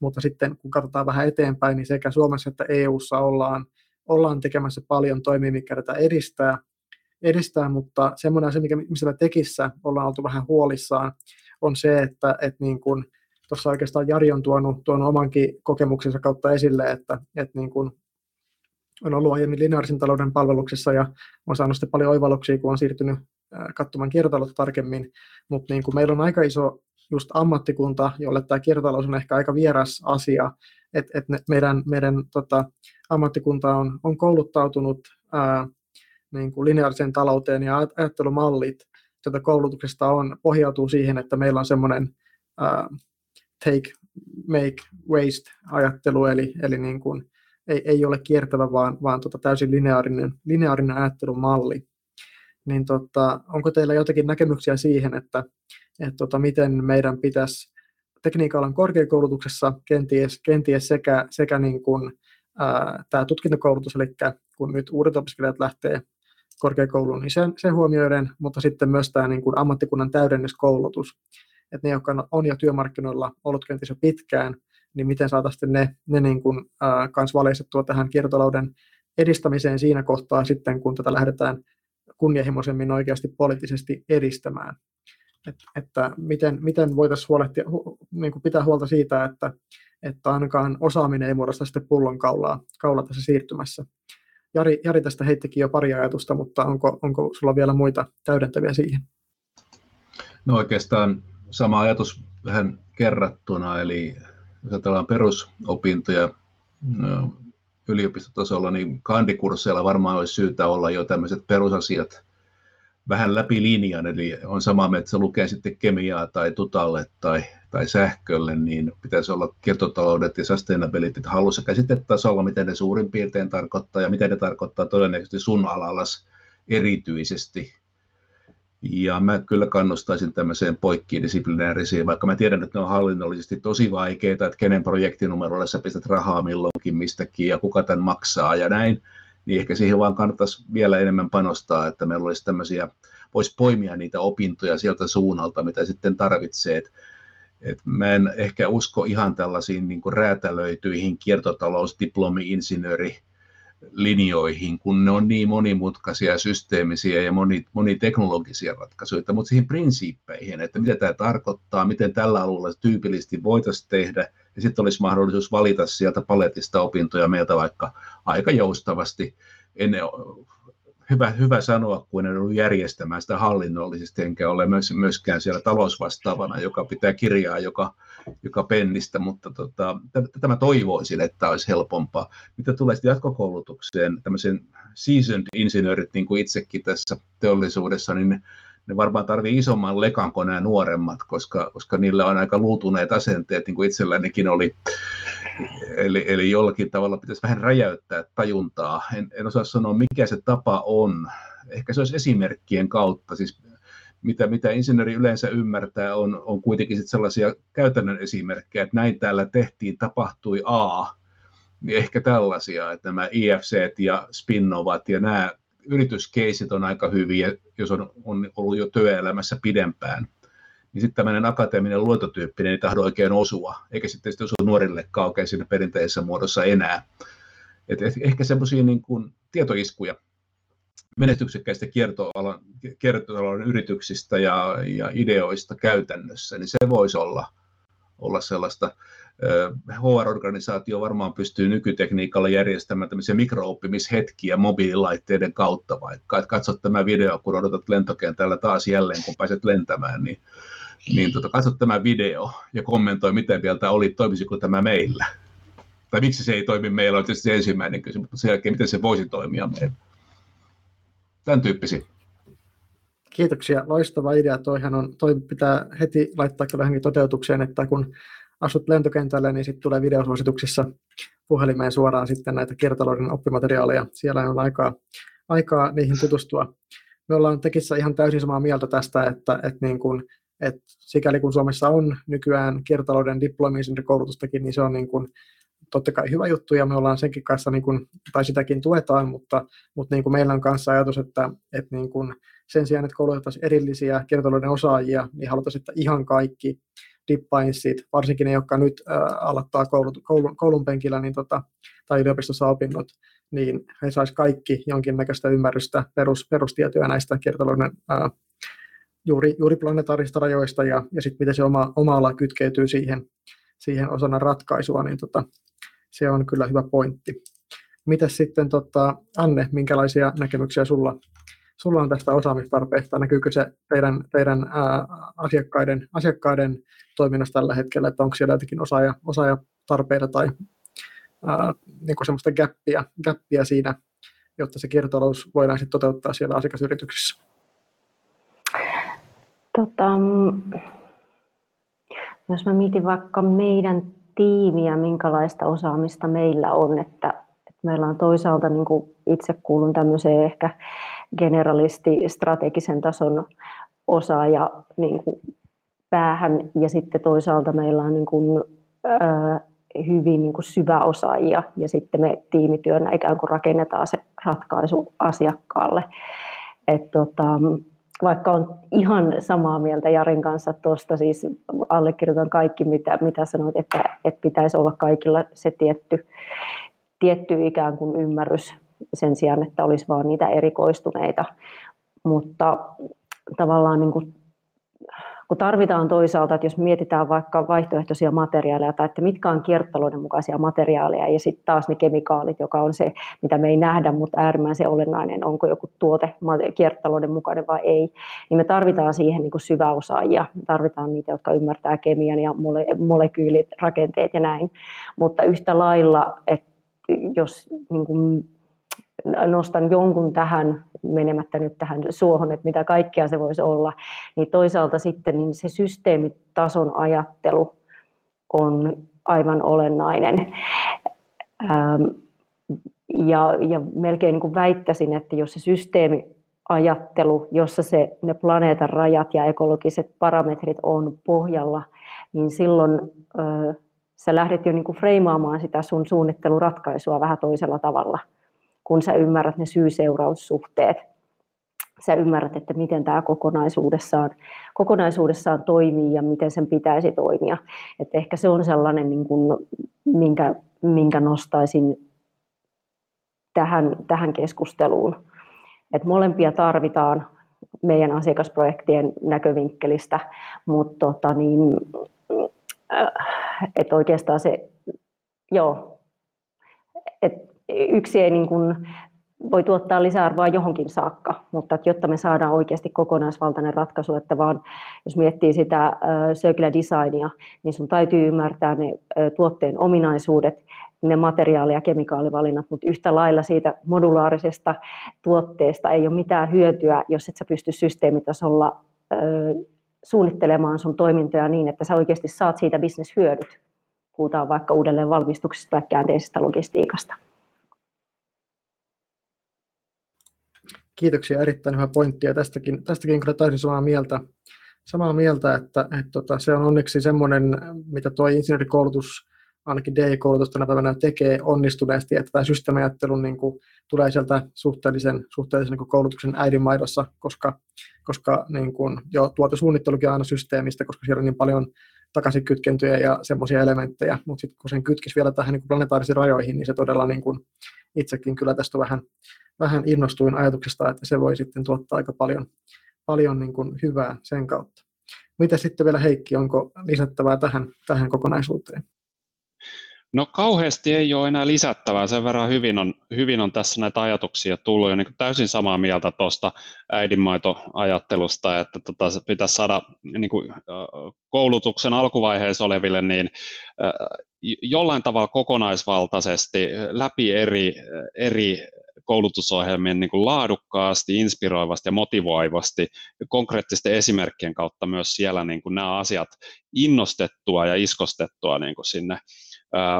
mutta sitten kun katsotaan vähän eteenpäin, niin sekä Suomessa että EU:ssa ollaan, ollaan tekemässä paljon toimia, mikä tätä edistää, edistää mutta semmoinen asia, mikä, missä me tekissä ollaan oltu vähän huolissaan, on se, että, että niin kuin, tuossa oikeastaan Jari on tuonut, tuonut omankin kokemuksensa kautta esille, että, että niin kuin on ollut aiemmin lineaarisen talouden palveluksessa ja on saanut sitten paljon oivalluksia, kun on siirtynyt katsomaan kiertotaloutta tarkemmin, mutta niin kuin meillä on aika iso just ammattikunta, jolle tämä kiertotalous on ehkä aika vieras asia, että et meidän, meidän tota, ammattikunta on, on kouluttautunut ää, niin kuin lineaariseen talouteen ja ajattelumallit tätä koulutuksesta on, pohjautuu siihen, että meillä on semmoinen take, make, waste ajattelu, eli, eli niin kuin, ei, ei ole kiertävä, vaan, vaan tota täysin lineaarinen, lineaarinen ajattelumalli. Niin tota, onko teillä jotakin näkemyksiä siihen, että, että tota, miten meidän pitäisi tekniikalan korkeakoulutuksessa kenties, kenties sekä, sekä niin kuin, ää, tämä tutkintokoulutus, eli kun nyt uudet opiskelijat lähtee korkeakouluun, niin sen, sen huomioiden, mutta sitten myös tämä niin kuin ammattikunnan täydennyskoulutus, että ne, jotka on jo työmarkkinoilla ollut kenties jo pitkään, niin miten saataisiin ne, ne niin kuin, ää, kans valeistettua tähän kiertotalouden edistämiseen siinä kohtaa sitten, kun tätä lähdetään kunnianhimoisemmin oikeasti poliittisesti edistämään. Et, että miten, miten voitaisiin huolehtia, hu, niin kuin pitää huolta siitä, että, että ainakaan osaaminen ei muodosta sitten pullonkaulaa kaula tässä siirtymässä. Jari, Jari tästä heittikin jo pari ajatusta, mutta onko, onko sulla vielä muita täydentäviä siihen? No oikeastaan sama ajatus vähän kerrattuna, eli jos ajatellaan perusopintoja yliopistotasolla, niin kandikursseilla varmaan olisi syytä olla jo tämmöiset perusasiat vähän läpi linjan, eli on sama että se lukee sitten kemiaa tai tutalle tai, tai sähkölle, niin pitäisi olla kiertotaloudet ja sustainability halussa käsitetasolla, miten ne suurin piirtein tarkoittaa ja miten ne tarkoittaa todennäköisesti sun alalas erityisesti. Ja mä kyllä kannustaisin tämmöiseen poikkidisciplinäärisiin, vaikka mä tiedän, että ne on hallinnollisesti tosi vaikeita, että kenen projektinumerolle sä pistät rahaa milloinkin mistäkin ja kuka tämän maksaa ja näin, niin ehkä siihen vaan kannattaisi vielä enemmän panostaa, että meillä olisi tämmöisiä, voisi poimia niitä opintoja sieltä suunnalta, mitä sitten tarvitsee. Et, mä en ehkä usko ihan tällaisiin niin räätälöityihin kiertotalousdiplomi-insinööri linjoihin, kun ne on niin monimutkaisia, systeemisiä ja moni, moniteknologisia ratkaisuja, mutta siihen prinsiippeihin, että mitä tämä tarkoittaa, miten tällä alueella tyypillisesti voitaisiin tehdä, ja sitten olisi mahdollisuus valita sieltä paletista opintoja meiltä vaikka aika joustavasti. En hyvä, hyvä sanoa, kun en ollut järjestämään sitä hallinnollisesti, enkä ole myöskään siellä talousvastaavana, joka pitää kirjaa joka, joka pennistä, mutta tota, tätä mä toivoisin, että olisi helpompaa. Mitä tulee sitten jatkokoulutukseen, tämmöisen seasoned insinöörit, niin kuin itsekin tässä teollisuudessa, niin ne varmaan tarvii isomman lekan kuin nämä nuoremmat, koska, koska niillä on aika luutuneet asenteet, niin kuin itsellänikin oli. Eli, eli jollakin tavalla pitäisi vähän räjäyttää tajuntaa. En, en osaa sanoa, mikä se tapa on. Ehkä se olisi esimerkkien kautta. Siis mitä, mitä insinööri yleensä ymmärtää, on, on kuitenkin sit sellaisia käytännön esimerkkejä, että näin täällä tehtiin, tapahtui A, niin ehkä tällaisia, että nämä IFC ja Spinnovat ja nämä yrityskeisit on aika hyviä, jos on, on ollut jo työelämässä pidempään, niin sitten tämmöinen akateeminen luontotyyppinen ei tahdo oikein osua, eikä sitten osu nuorillekaan oikein siinä perinteisessä muodossa enää. Et ehkä semmoisia niin tietoiskuja menestyksekkäistä kiertoalan, kiertoalan yrityksistä ja, ja ideoista käytännössä, niin se voisi olla, olla sellaista HR-organisaatio varmaan pystyy nykytekniikalla järjestämään tämmöisiä mikrooppimishetkiä mobiililaitteiden kautta vaikka, että katsot tämä video, kun odotat lentokentällä taas jälleen, kun pääset lentämään, niin, niin tota, katsot tämä video ja kommentoi, miten mieltä oli, toimisiko tämä meillä. Tai miksi se ei toimi meillä, on tietysti se ensimmäinen kysymys, mutta sen jälkeen, miten se voisi toimia meillä. Tämän tyyppisiä. Kiitoksia, loistava idea. Toihan on, toi pitää heti laittaa kyllä toteutukseen, että kun asut lentokentällä, niin sitten tulee videosuosituksissa puhelimeen suoraan sitten näitä kiertotalouden oppimateriaaleja. Siellä on aikaa, aikaa niihin tutustua. Me ollaan tekissä ihan täysin samaa mieltä tästä, että, että, niin kuin, että sikäli kun Suomessa on nykyään kiertotalouden diplomi koulutustakin, niin se on niin kuin, totta kai hyvä juttu ja me ollaan senkin kanssa, niin kuin, tai sitäkin tuetaan, mutta, mutta niin kuin meillä on kanssa ajatus, että, että niin kuin sen sijaan, että koulutettaisiin erillisiä kiertotalouden osaajia, niin halutaan, että ihan kaikki dippainssit, varsinkin ne, jotka nyt äh, aloittaa koulut, koulun, koulun penkillä niin tota, tai yliopistossa opinnot, niin he saisivat kaikki jonkinnäköistä ymmärrystä, perus, perustietoja näistä kiertotalouden äh, juuri, juuri planetaarisista rajoista ja, ja sitten miten se oma, oma ala kytkeytyy siihen, siihen osana ratkaisua, niin tota, se on kyllä hyvä pointti. Mitäs sitten, tota, Anne, minkälaisia näkemyksiä sulla sulla on tästä osaamistarpeesta? Näkyykö se teidän, teidän ää, asiakkaiden, asiakkaiden toiminnassa tällä hetkellä, että onko siellä jotenkin osaaja, osaajatarpeita tai ää, niin kuin semmoista gäppiä, gäppiä siinä, jotta se kiertotalous voidaan sitten toteuttaa siellä asiakasyrityksissä? Tota, jos mä mietin vaikka meidän tiimiä, minkälaista osaamista meillä on, että, meillä on toisaalta niin kuin itse kuulun tämmöiseen ehkä generalisti strategisen tason osaaja niin kuin päähän ja sitten toisaalta meillä on niin kuin, ö, hyvin niin kuin syväosaajia ja sitten me tiimityönä ikään kuin rakennetaan se ratkaisu asiakkaalle. Et tota, vaikka on ihan samaa mieltä Jarin kanssa tuosta, siis allekirjoitan kaikki, mitä, mitä sanoit, että, että pitäisi olla kaikilla se tietty, tietty ikään kuin ymmärrys sen sijaan, että olisi vaan niitä erikoistuneita. Mutta tavallaan niin kuin, kun tarvitaan toisaalta, että jos mietitään vaikka vaihtoehtoisia materiaaleja tai että mitkä on kiertotalouden mukaisia materiaaleja ja sitten taas ne kemikaalit, joka on se, mitä me ei nähdä, mutta äärimmäisen olennainen, onko joku tuote kiertotalouden mukainen vai ei, niin me tarvitaan siihen niin kuin syväosaajia, me tarvitaan niitä, jotka ymmärtää kemian ja mole- molekyylit, rakenteet ja näin, mutta yhtä lailla, että jos niin kuin nostan jonkun tähän, menemättä nyt tähän suohon, että mitä kaikkea se voisi olla, niin toisaalta sitten niin se systeemitason ajattelu on aivan olennainen. Ähm, ja, ja melkein niin kuin väittäisin, että jos se systeemiajattelu, jossa se, ne planeetan rajat ja ekologiset parametrit on pohjalla, niin silloin ö, sä lähdet jo niin kuin freimaamaan sitä sun suunnitteluratkaisua vähän toisella tavalla, kun sä ymmärrät ne syy-seuraussuhteet. Sä ymmärrät, että miten tämä kokonaisuudessaan, kokonaisuudessaan toimii ja miten sen pitäisi toimia. Et ehkä se on sellainen, niin kuin, minkä, minkä nostaisin tähän, tähän keskusteluun. Et molempia tarvitaan meidän asiakasprojektien näkövinkkelistä, mutta tota niin, äh, et oikeastaan se, joo, et yksi ei niin kuin voi tuottaa lisäarvoa johonkin saakka, mutta että jotta me saadaan oikeasti kokonaisvaltainen ratkaisu, että vaan jos miettii sitä circular designia, niin sun täytyy ymmärtää ne tuotteen ominaisuudet, ne materiaali- ja kemikaalivalinnat, mutta yhtä lailla siitä modulaarisesta tuotteesta ei ole mitään hyötyä, jos et sä pysty systeemitasolla suunnittelemaan sun toimintoja niin, että sä oikeasti saat siitä bisneshyödyt. Puhutaan vaikka uudelleen valmistuksesta tai käänteisestä logistiikasta. Kiitoksia, erittäin hyvä pointti ja tästäkin, tästäkin kyllä täysin samaa mieltä, samaa mieltä että, että, tota, se on onneksi semmoinen, mitä tuo insinöörikoulutus ainakin DI-koulutus tänä päivänä tekee onnistuneesti, että tämä systeemiajattelu niin kuin, tulee sieltä suhteellisen, suhteellisen niin koulutuksen äidinmaidossa, koska, koska niin kuin, jo tuotesuunnittelukin on aina systeemistä, koska siellä on niin paljon takaisin kytkentyjä ja semmoisia elementtejä, mutta sitten kun sen kytkisi vielä tähän niin planetaarisiin rajoihin, niin se todella niin kuin, itsekin kyllä tästä vähän, vähän innostuin ajatuksesta, että se voi sitten tuottaa aika paljon, paljon niin kuin hyvää sen kautta. Mitä sitten vielä Heikki, onko lisättävää tähän, tähän kokonaisuuteen? No kauheasti ei ole enää lisättävää, sen verran hyvin on, hyvin on tässä näitä ajatuksia tullut. Ja niin täysin samaa mieltä tuosta äidinmaitoajattelusta, että tota, pitäisi saada niin kuin, koulutuksen alkuvaiheessa oleville niin jollain tavalla kokonaisvaltaisesti läpi eri, eri koulutusohjelmien niin kuin laadukkaasti, inspiroivasti ja motivoivasti konkreettisten esimerkkien kautta myös siellä niin kuin nämä asiat innostettua ja iskostettua niin kuin sinne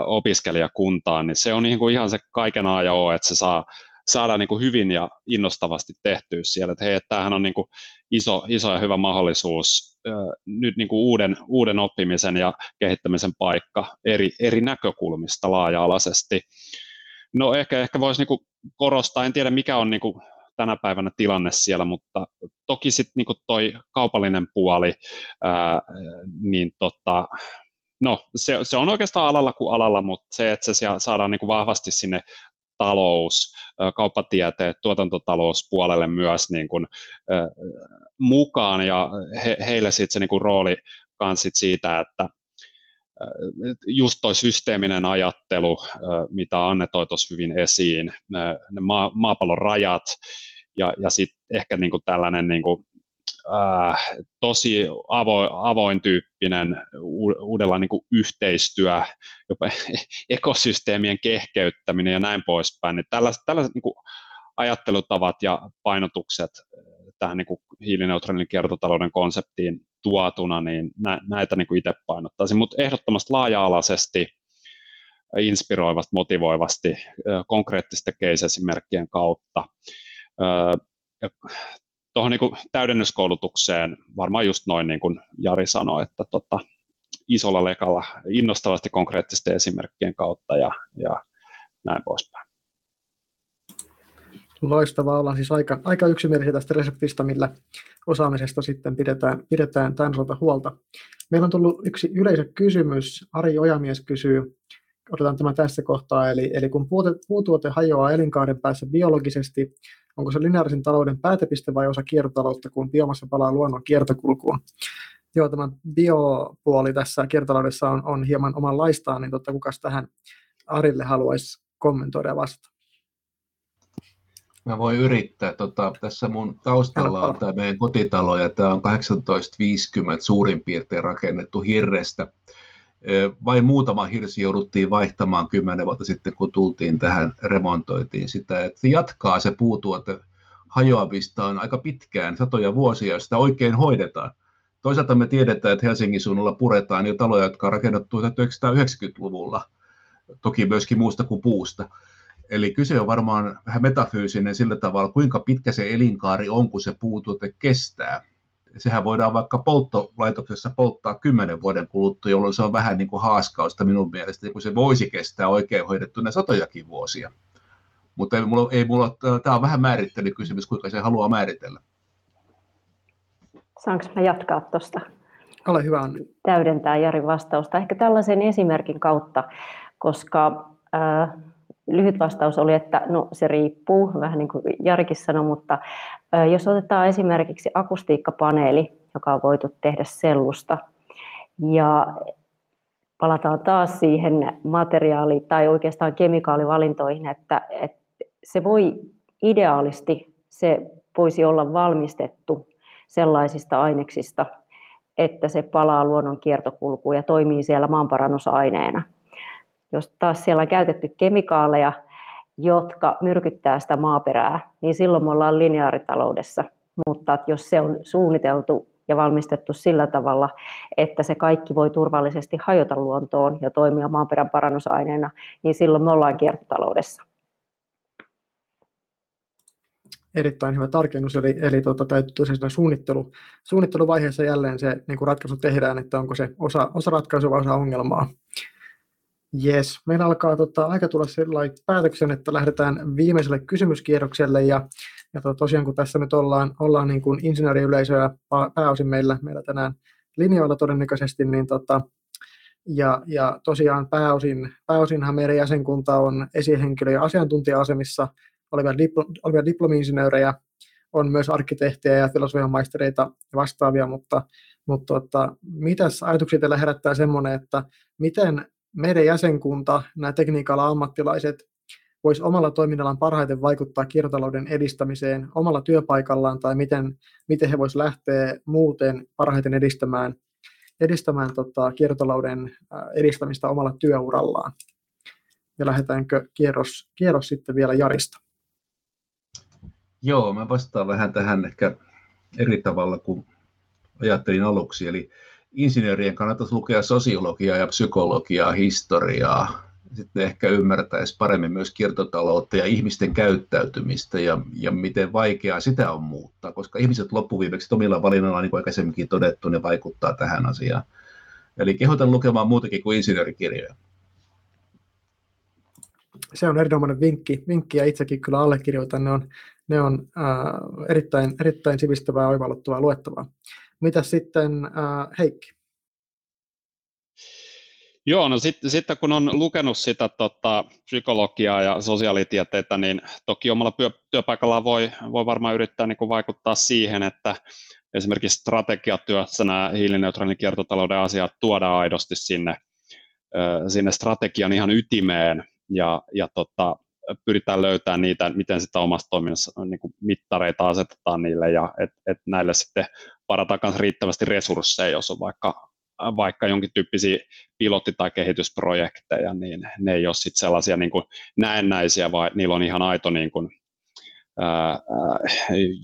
opiskelijakuntaan, niin se on niin kuin ihan se kaiken A ja O, että se saa, saadaan niin kuin hyvin ja innostavasti tehtyä siellä, että hei, että tämähän on niin kuin iso, iso ja hyvä mahdollisuus nyt niin kuin uuden, uuden oppimisen ja kehittämisen paikka eri, eri näkökulmista laaja-alaisesti. No ehkä, ehkä voisi niin kuin korostaa, en tiedä mikä on niin kuin tänä päivänä tilanne siellä, mutta toki sitten niin toi kaupallinen puoli, ää, niin tota, no se, se on oikeastaan alalla kuin alalla, mutta se, että se saadaan niin kuin vahvasti sinne talous, kauppatieteet, tuotantotalouspuolelle myös niin kuin, äh, mukaan ja he, heille sitten se niin kuin rooli kans sit siitä, että just toi systeeminen ajattelu, mitä Anne toi tuossa hyvin esiin, ne, ne maa, maapallon rajat ja, ja sitten ehkä niin kuin tällainen niin kuin äh, tosi avoin, avoin tyyppinen uudella niin kuin yhteistyö, jopa *laughs* ekosysteemien kehkeyttäminen ja näin poispäin. Niin tällaiset, tällaiset niin kuin ajattelutavat ja painotukset äh, tähän niin kuin hiilineutraalin kiertotalouden konseptiin tuotuna, niin näitä niin kuin itse painottaisin, mutta ehdottomasti laaja-alaisesti, inspiroivasti, motivoivasti, äh, konkreettisten case-esimerkkien kautta. Tuohon niin täydennyskoulutukseen varmaan just noin niin kuin Jari sanoi, että tota, isolla lekalla innostavasti konkreettisten esimerkkien kautta ja, ja näin poispäin. Loistavaa, ollaan siis aika, aika yksimielisiä tästä reseptistä, millä osaamisesta sitten pidetään, pidetään tämän huolta. Meillä on tullut yksi yleisökysymys. Ari Ojamies kysyy, otetaan tämä tässä kohtaa, eli, eli kun puutuote hajoaa elinkaaren päässä biologisesti, onko se lineaarisen talouden päätepiste vai osa kiertotaloutta, kun biomassa palaa luonnon kiertokulkuun? Joo, tämä biopuoli tässä kiertotaloudessa on, on hieman omanlaistaan, niin totta, kukas tähän Arille haluaisi kommentoida ja vastata? Mä voin yrittää. Tota, tässä mun taustalla on tämä meidän kotitalo ja tämä on 1850 suurin piirtein rakennettu hirrestä Vain muutama hirsi jouduttiin vaihtamaan kymmenen vuotta sitten, kun tultiin tähän, remontoitiin sitä. Että jatkaa se puutuote hajoamista on aika pitkään, satoja vuosia, jos sitä oikein hoidetaan. Toisaalta me tiedetään, että Helsingin suunnalla puretaan jo taloja, jotka on rakennettu 1990-luvulla, toki myöskin muusta kuin puusta. Eli kyse on varmaan vähän metafyysinen sillä tavalla, kuinka pitkä se elinkaari on, kun se puutuote kestää. Sehän voidaan vaikka polttolaitoksessa polttaa kymmenen vuoden kuluttua, jolloin se on vähän niin kuin haaskausta minun mielestä, kun se voisi kestää oikein hoidettuna satojakin vuosia. Mutta ei mulla, ei mulla, tämä on vähän määrittelykysymys, kuinka se haluaa määritellä. Saanko mä jatkaa tuosta? Ole hyvä, Anni. Täydentää Jarin vastausta. Ehkä tällaisen esimerkin kautta, koska äh, lyhyt vastaus oli, että no, se riippuu, vähän niin kuin Jarikin sanoi, mutta jos otetaan esimerkiksi akustiikkapaneeli, joka on voitu tehdä sellusta, ja palataan taas siihen materiaali- tai oikeastaan kemikaalivalintoihin, että, että se voi ideaalisti, se voisi olla valmistettu sellaisista aineksista, että se palaa luonnon kiertokulkuun ja toimii siellä maanparannusaineena. Jos taas siellä on käytetty kemikaaleja, jotka myrkyttää sitä maaperää, niin silloin me ollaan lineaaritaloudessa. Mutta jos se on suunniteltu ja valmistettu sillä tavalla, että se kaikki voi turvallisesti hajota luontoon ja toimia maaperän parannusaineena, niin silloin me ollaan kiertotaloudessa erittäin hyvä tarkennus, eli, eli tuota, täytyy tosiaan suunnittelu, suunnitteluvaiheessa jälleen se niin kuin ratkaisu tehdään, että onko se osa, osa ratkaisua vai osa ongelmaa. Yes, meillä alkaa tota, aika tulla sellainen päätöksen, että lähdetään viimeiselle kysymyskierrokselle ja, ja to, tosiaan kun tässä nyt ollaan, ollaan niin kuin insinööriyleisöä pääosin meillä, meillä tänään linjoilla todennäköisesti, niin tota, ja, ja tosiaan pääosin, pääosinhan meidän jäsenkunta on esihenkilö- ja asiantuntija-asemissa olevia, diplo, olevia diplomi-insinöörejä, on myös arkkitehtejä ja filosofian maistereita ja vastaavia, mutta, mutta tota, mitäs ajatuksia teillä herättää semmoinen, että miten meidän jäsenkunta, nämä tekniikalla ammattilaiset, voisi omalla toiminnallaan parhaiten vaikuttaa kiertotalouden edistämiseen omalla työpaikallaan tai miten, miten he voisivat lähteä muuten parhaiten edistämään, edistämään tota, kiertotalouden edistämistä omalla työurallaan. Ja lähdetäänkö kierros, kierros sitten vielä Jarista? Joo, mä vastaan vähän tähän ehkä eri tavalla kuin ajattelin aluksi. Eli insinöörien kannattaisi lukea sosiologiaa ja psykologiaa, historiaa. Sitten ehkä ymmärtäisi paremmin myös kiertotaloutta ja ihmisten käyttäytymistä ja, ja miten vaikeaa sitä on muuttaa, koska ihmiset loppuviimeksi omilla valinnoilla, niin kuin aikaisemminkin todettu, ne vaikuttaa tähän asiaan. Eli kehotan lukemaan muutakin kuin insinöörikirjoja se on erinomainen vinkki, vinkki ja itsekin kyllä allekirjoitan. Ne on, ne on äh, erittäin, erittäin sivistävää, oivalluttavaa luettavaa. Mitä sitten äh, Heikki? Joo, no sitten, sitten kun on lukenut sitä tota, psykologiaa ja sosiaalitieteitä, niin toki omalla työpaikalla voi, voi varmaan yrittää niin kuin vaikuttaa siihen, että esimerkiksi strategiatyössä nämä hiilineutraalin kiertotalouden asiat tuodaan aidosti sinne, sinne strategian ihan ytimeen ja, ja tota, pyritään löytämään niitä, miten sitä omassa toiminnassa niin kuin mittareita asetetaan niille ja että et näille sitten varataan myös riittävästi resursseja, jos on vaikka, vaikka jonkin tyyppisiä pilotti- tai kehitysprojekteja, niin ne ei ole sitten sellaisia niin kuin näennäisiä, vaan niillä on ihan aito niin kuin, ää,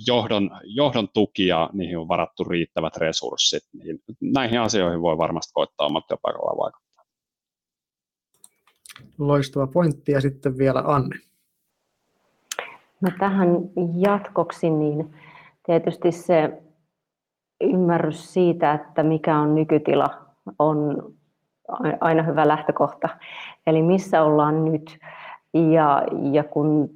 johdon, johdon tuki ja niihin on varattu riittävät resurssit, niin näihin asioihin voi varmasti koittaa omat työpaikallaan vaikuttaa. Loistava pointti ja sitten vielä Anne. No tähän jatkoksi niin tietysti se ymmärrys siitä, että mikä on nykytila, on aina hyvä lähtökohta. Eli missä ollaan nyt. Ja, ja kun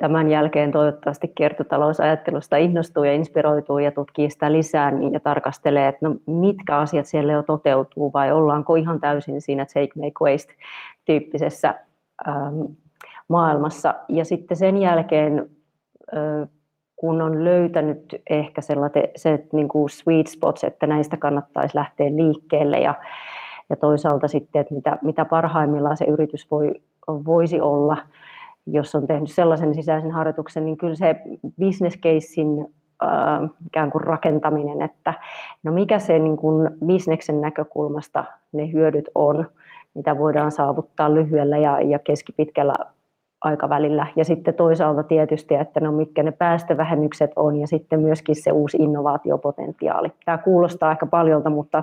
tämän jälkeen toivottavasti kiertotalousajattelusta innostuu ja inspiroituu ja tutkii sitä lisää niin ja tarkastelee, että no, mitkä asiat siellä jo toteutuu vai ollaanko ihan täysin siinä take, make, waste tyyppisessä ähm, maailmassa. Ja sitten sen jälkeen, äh, kun on löytänyt ehkä sellainen, se niin kuin sweet spots, että näistä kannattaisi lähteä liikkeelle ja, ja toisaalta sitten, että mitä, mitä parhaimmillaan se yritys voi, voisi olla, jos on tehnyt sellaisen sisäisen harjoituksen, niin kyllä se business casein ikään kuin rakentaminen, että no mikä se niin kuin bisneksen näkökulmasta ne hyödyt on, mitä voidaan saavuttaa lyhyellä ja, ja keskipitkällä aikavälillä. Ja sitten toisaalta tietysti, että no mitkä ne päästövähennykset on ja sitten myöskin se uusi innovaatiopotentiaali. Tämä kuulostaa ehkä paljolta, mutta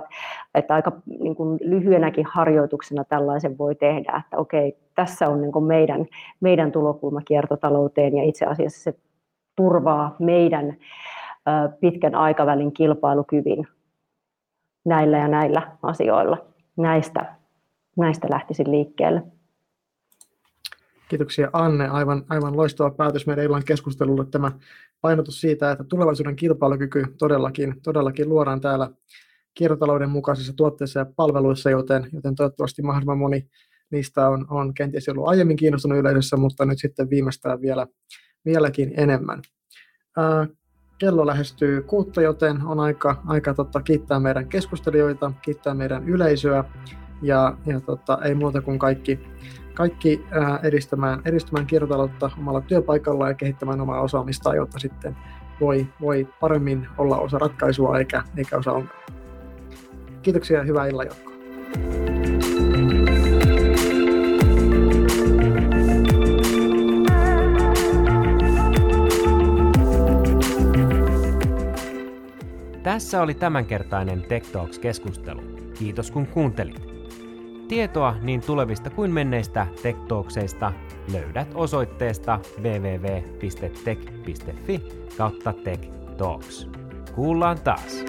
että aika niin kuin lyhyenäkin harjoituksena tällaisen voi tehdä, että okei, tässä on niin kuin meidän, meidän tulokulma kiertotalouteen ja itse asiassa se turvaa meidän pitkän aikavälin kilpailukyvyn näillä ja näillä asioilla. Näistä, näistä lähtisin liikkeelle. Kiitoksia Anne. Aivan, aivan loistava päätös meidän illan keskustelulle tämä painotus siitä, että tulevaisuuden kilpailukyky todellakin, todellakin luodaan täällä kiertotalouden mukaisissa tuotteissa ja palveluissa, joten, joten toivottavasti mahdollisimman moni niistä on, on kenties ollut aiemmin kiinnostunut yleisössä, mutta nyt sitten viimeistään vielä, vieläkin enemmän. Ää, kello lähestyy kuutta, joten on aika, aika tota, kiittää meidän keskustelijoita, kiittää meidän yleisöä ja, ja tota, ei muuta kuin kaikki kaikki edistämään, edistämään kiertotaloutta omalla työpaikalla ja kehittämään omaa osaamistaan, jotta sitten voi, voi paremmin olla osa ratkaisua eikä, eikä osa ongelmaa. Kiitoksia ja hyvää illan jatkoa. Tässä oli tämänkertainen Tech Talks-keskustelu. Kiitos kun kuuntelit. Tietoa niin tulevista kuin menneistä tektookseista löydät osoitteesta www.tech.fi kautta Tech Talks. Kuullaan taas!